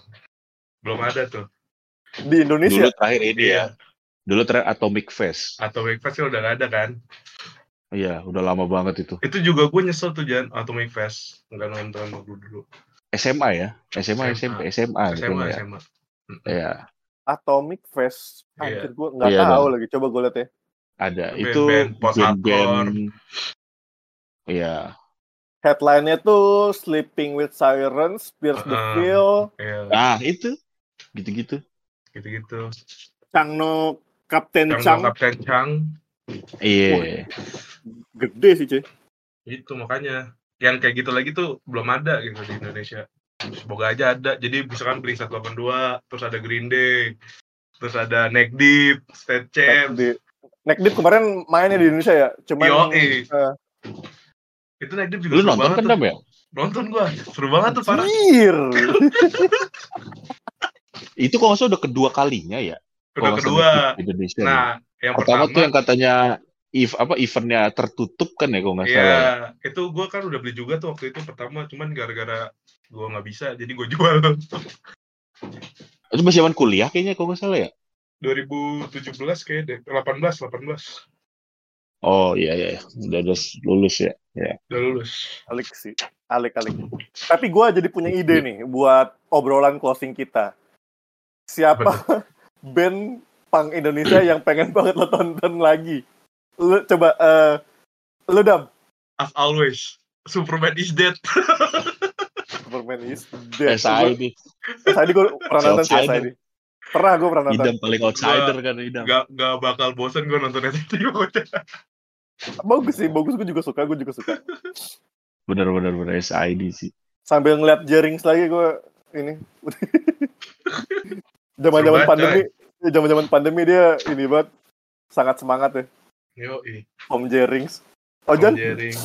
Belum ada tuh. Di Indonesia. Dulu terakhir ini ya. Dulu terakhir Atomic Fest. Wake Fest udah gak ada kan? Iya, udah lama banget itu. Itu juga gue nyesel tuh Jan, Atomic Fest. Nggak nonton dulu dulu. SMA ya? SMA, SMP, SMA. SMA, gitu SMA, ya. SMA. Iya, Atomic Fest. Iya. Anjir gue nggak Iya, tahu dong. lagi. Coba gue liat ya. ada. Band-band Itu band-band Iya, Headline-nya tuh Sleeping with Sirens, Pierce the Uh-uh. Veil, Iya, nah itu gitu-gitu. gitu-gitu. Changno Captain Chang. Kapten Chang, Iya. Gede sih cuy. itu makanya. Yang kayak gitu lagi tuh belum ada gitu di Indonesia. Semoga aja ada. Jadi misalkan Blink 182, terus ada Green Day, terus ada Neck Deep, State Champ. Neck Neck Deep kemarin mainnya di Indonesia ya. Cuman Yoi. eh, Itu Neck Deep juga Lu seru nonton banget kan ya? Nonton gua. Seru banget tuh parah. Itu kalau salah udah kedua kalinya ya. Udah kedua. Indonesia. ya. Nah, yang pertama, pertama, tuh yang katanya if apa eventnya tertutup kan ya kalau nggak Iya, salah. ya. itu gua kan udah beli juga tuh waktu itu pertama, cuman gara-gara gua nggak bisa, jadi gua jual. Itu masih zaman kuliah kayaknya kalau nggak salah ya. 2017 kayak deh, 18, 18. Oh iya iya, iya. udah udah lulus ya. Ya. Udah lulus. Alik sih. Alik alik. Tapi gue jadi punya ide nih buat obrolan closing kita. Siapa band punk Indonesia yang pengen banget lo tonton lagi? Lu coba eh lu dam. As always, Superman is dead. Superman is dead. SID, Tadi gue pernah nonton sih. SID. Pernah gue pernah nonton. idam paling outsider kan idam. Gak, gak bakal bosen gua nonton itu. Bagus sih, bagus gue juga suka, gue juga suka. Bener bener bener SID sih. Sambil ngeliat Jerings lagi gue ini. Zaman-zaman pandemi, zaman-zaman pandemi dia ini banget sangat semangat ya. Yo. Om Jerings. Oh Jan, Jaring.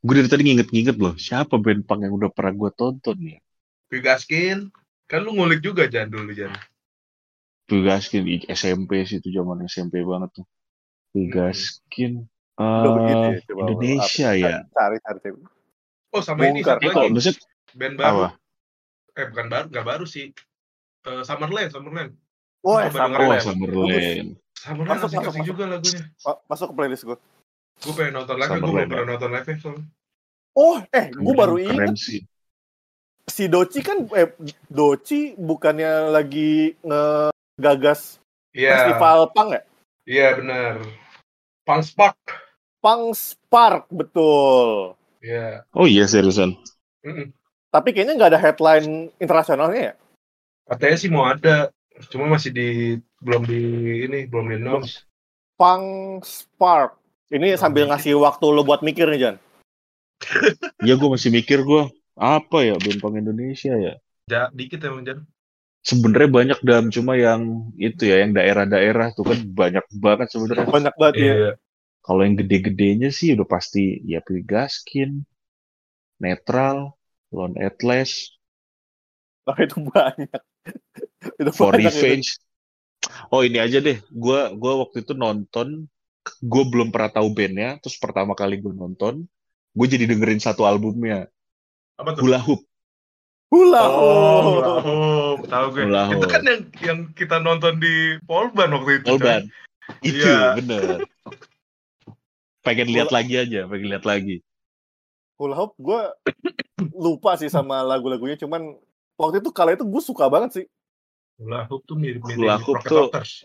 Gue dari tadi nginget-nginget loh, siapa band punk yang udah pernah gue tonton ya? Pigaskin. Kan lu ngulik juga Jan dulu Jan. Pugaskin di SMP sih itu zaman SMP banget tuh. Pugaskin Udah begitu eh ya, coba Indonesia apa- ya. Cari cari. Oh sama ini Bongkar. satu Eh lagi. maksud Band baru. apa? Eh bukan baru, gak baru sih. Eh, Summerland, Summerland. Oh, sama dengerin Oh. Summerland. Summerland Masuk, asik-asik masuk, juga lagunya. Ma- Masuk ke playlist gue. Gue pengen nonton live, gue belum pernah ya. nonton live soalnya. Oh, eh, gue baru ingat sih. si Doci kan, eh, Doci bukannya lagi ngegagas Iya, festival punk ya? iya benar. Punk Spark. Punk Spark, betul. Iya. Oh iya seriusan. Mm-mm. Tapi kayaknya nggak ada headline internasionalnya ya? Katanya sih mau ada, cuma masih di belum di ini belum di announce. Punk Spark. Ini sambil ngasih waktu lo buat mikir nih, Jan. Ya gue masih mikir gue apa ya punk Indonesia ya. Ja, dikit emang Jan. Sebenarnya banyak dam cuma yang itu ya yang daerah-daerah tuh kan banyak banget sebenarnya. Banyak banget ya. Iya. Kalau yang gede-gedenya sih udah pasti ya Gaskin, Netral, Lone Atlas, Nah, itu banyak. itu For banyak itu. Revenge. Oh ini aja deh, gua gua waktu itu nonton, gue belum pernah tahu bandnya, terus pertama kali gue nonton, gue jadi dengerin satu albumnya, Apa tuh? Hula Hoop. Hula Oh, hoop. Hula Hoop. tahu gue. Hula Itu Hoop. kan yang yang kita nonton di Polban waktu itu. coy. Olban. Itu Iya. bener. Pengen lihat lagi aja, pengen lihat lagi. Hula hoop gue lupa sih sama lagu-lagunya cuman waktu itu kala itu gue suka banget sih Hula Hoop tuh mirip-mirip Hula Hoop tuh- Rockers.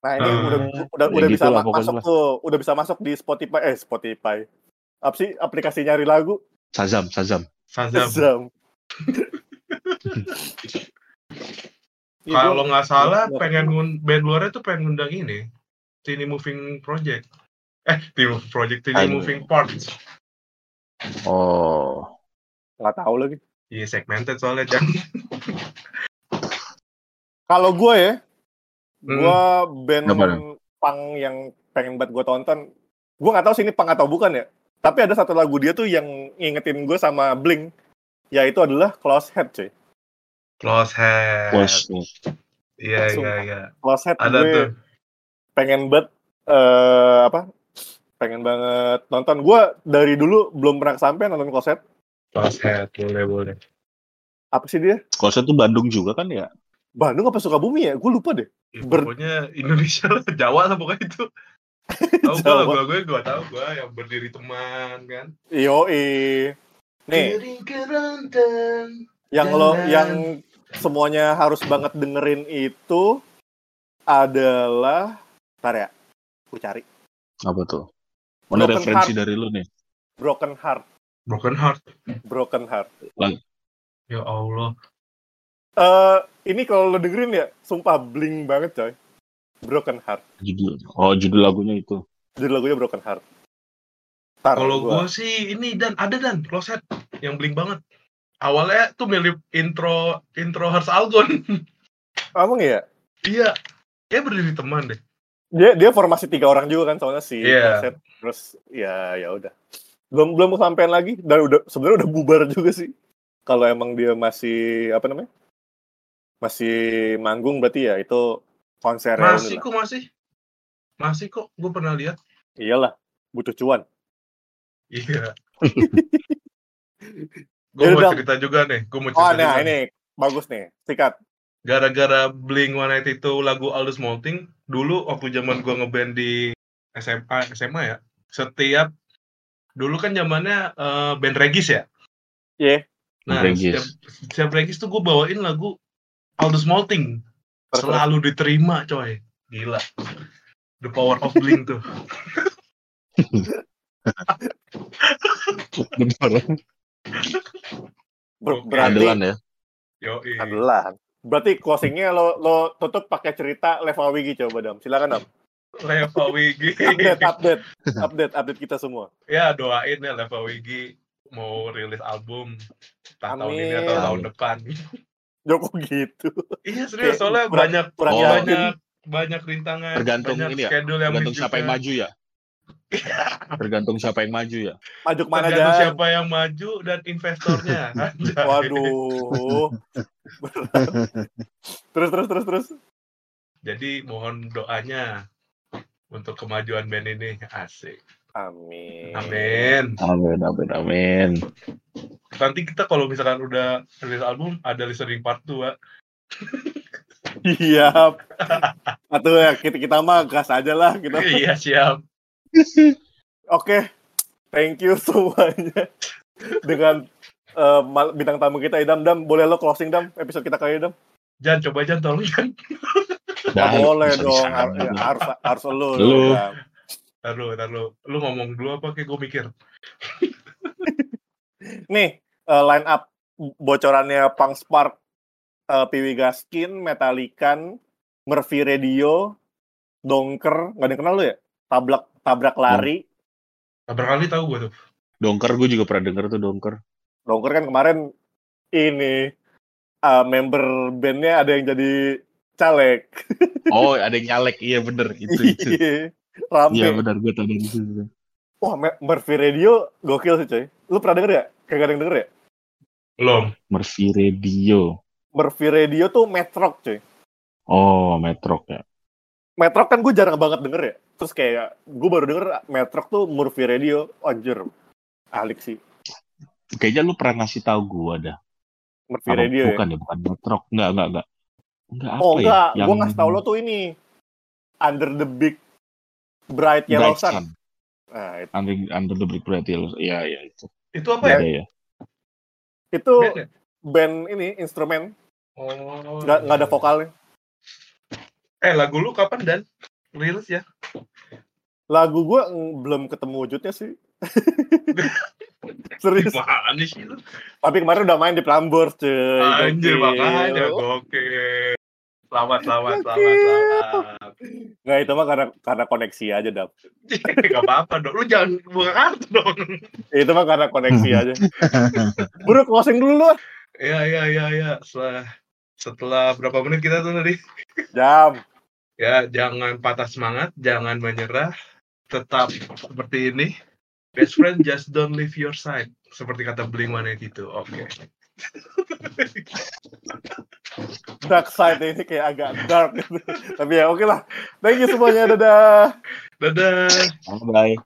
nah ini Hmm. udah udah Ya udah gitu bisa lah masuk lah. tuh udah bisa masuk di Spotify eh Spotify apa sih aplikasi nyari lagu Sazam, Sazam. Shazam. Zam. Iya, Kalau nggak salah nggak- pengen band luarnya tuh pengen ngundang ini. Tiny Moving Project. Eh, Tiny Moving Project, Tiny Aduh. Moving Parts. Oh. nggak tahu lagi Iya, segmented soalnya, Jan. kalau gue ya. Gue band Apa? punk yang pengen buat gue tonton gue nggak tahu sih ini punk atau bukan ya tapi ada satu lagu dia tuh yang ngingetin gue sama Blink yaitu adalah Close Head cuy Close Head. Close. Iya, iya, Sumpah. iya. Close Head Ada gue tuh. pengen banget eh apa pengen banget nonton gue dari dulu belum pernah kesampean nonton Close Head Close Head, boleh, boleh. apa sih dia Kalau saya tuh Bandung juga kan ya. Bandung apa Sukabumi ya gue lupa deh Ya, Ber- Pokoknya Indonesia lah, Jawa lah pokoknya itu. Tahu gue lagu gue, gue tahu gue yang berdiri teman kan. Yo nih yang lo yang semuanya harus banget dengerin itu adalah ntar ya gue cari Apa tuh? Mana Broken referensi Heart. dari lu nih? Broken Heart Broken Heart. Broken Heart Ya Allah. Eh ini kalau lo dengerin ya sumpah bling banget coy Broken Heart Judul. Oh, judul lagunya itu. jadi lagunya Broken Heart Kalau gua- gue sih ini dan ada dan Head yang bling banget. Awalnya tuh mirip intro intro Hearts Algon. emang ya Iya. Kayak berdiri teman deh. dia dia formasi tiga orang juga kan soalnya si Iya. Closet. terus ya ya udah belum belum kesampaian lagi dan udah sebenarnya udah bubar juga sih kalau emang dia masih apa namanya masih manggung berarti ya itu konser Masih kok masih. Masih kok. Gue pernah lihat. iyalah butuh cuan Iya. gue mau Dam. cerita juga nih. Gue mau cerita oh nah juga. ini bagus nih sikat Gara-gara Blink 182 itu lagu All the Small Thing, dulu waktu zaman gue ngeband di SMA, SMA ya, setiap dulu kan zamannya eh, band regis ya. Iya. Nah, Regis. setiap, setiap regis tuh gue bawain lagu All the Small Thing. Terus, Selalu diterima, coy. Gila. The power of Blink tuh. ber- Oke. berarti ya. Andalan berarti closingnya lo lo tutup pakai cerita Leva Wigi coba dam silakan dam Leva Wigi. update update update update kita semua ya doain ya Leva Wigi mau rilis album entah tahun ini atau tahun depan. Joko gitu Iya serius Kayak soalnya kurang- banyak kurang Oh. banyak banyak rintangan, Tergantung banyak ini ya, schedule yang Tergantung siapa yang maju ya. Tergantung siapa yang maju ya. Maju ke mana Tergantung aja? siapa yang maju dan investornya. Anjay. Waduh. Terus terus terus terus. Jadi mohon doanya untuk kemajuan band ini asik. Amin. Amin. Amin, amin, amin. Nanti kita kalau misalkan udah rilis album ada listening part 2. Iya. Atau ya kita kita mah gas aja lah kita. iya siap. Oke. Thank you semuanya. Dengan eh, mal- bintang tamu kita Idam Dam boleh lo closing Dam episode kita kali ini Dam Jangan coba jangan tolong jangan. Nggak boleh dong disangka har- ya, harus harus lo Lu. Ntar lu, ntar lu. Lu ngomong dulu apa kayak gue mikir. nih eh, line up bocorannya Punk Spark eh, Piwi Gaskin Metalikan Murphy Radio Donker nggak ada yang kenal lu ya tabrak tabrak lari Berapa kali tahu gue tuh. Dongker gue juga pernah denger tuh dongker. Donker kan kemarin ini eh, member bandnya ada yang jadi caleg Oh, ada yang nyalek. Iya bener itu itu. rame Iya benar gue tahu dari situ. wah Murphy Radio gokil sih coy lu pernah denger ya kagak ada yang denger ya Belum. Murphy Radio. Murphy Radio tuh metrok coy Oh, Metrok ya. Metrok kan gue jarang banget denger ya. Terus kayak gue baru denger Metrok tuh Murphy Radio. Anjir. Alik sih. Kayaknya lu pernah ngasih tahu gua dah. Murphy Apa- Radio ya. bukan ya, bukan Metrok. Enggak, enggak, enggak. Enggak apa Oh ya? enggak, Yang gue ngasih tau lo tuh ini. Under the Big Bright Yellow Bright Sun. Sun. Nah, itu, Under, under the Brick Bright Yellow. Iya, iya itu. Itu apa ya? Ya. itu Band ya? band ini instrumen Oh. nggak nggak ada vokalnya. Eh lagu lu kapan dan rilis ya? Lagu gue belum ketemu wujudnya sih. Serius. Mana sih lu? Tapi kemarin udah main di Prambors cuy. Anjir makanya gokil. Selamat, selamat, selamat, selamat. Nggak itu mah karena karena koneksi aja dap. Gak apa-apa dong. Lu jangan buka kartu dong. Itu mah karena koneksi aja. Buru closing dulu lu. Iya, iya, iya, iya. Setelah setelah berapa menit kita tuh tadi? Jam. Ya, jangan patah semangat, jangan menyerah. Tetap seperti ini. Best friend just don't leave your side. Seperti kata Blink-182. Oke. Dark side ini kayak agak dark gitu. Tapi ya oke lah. Thank you semuanya. Dadah. Dadah. Bye.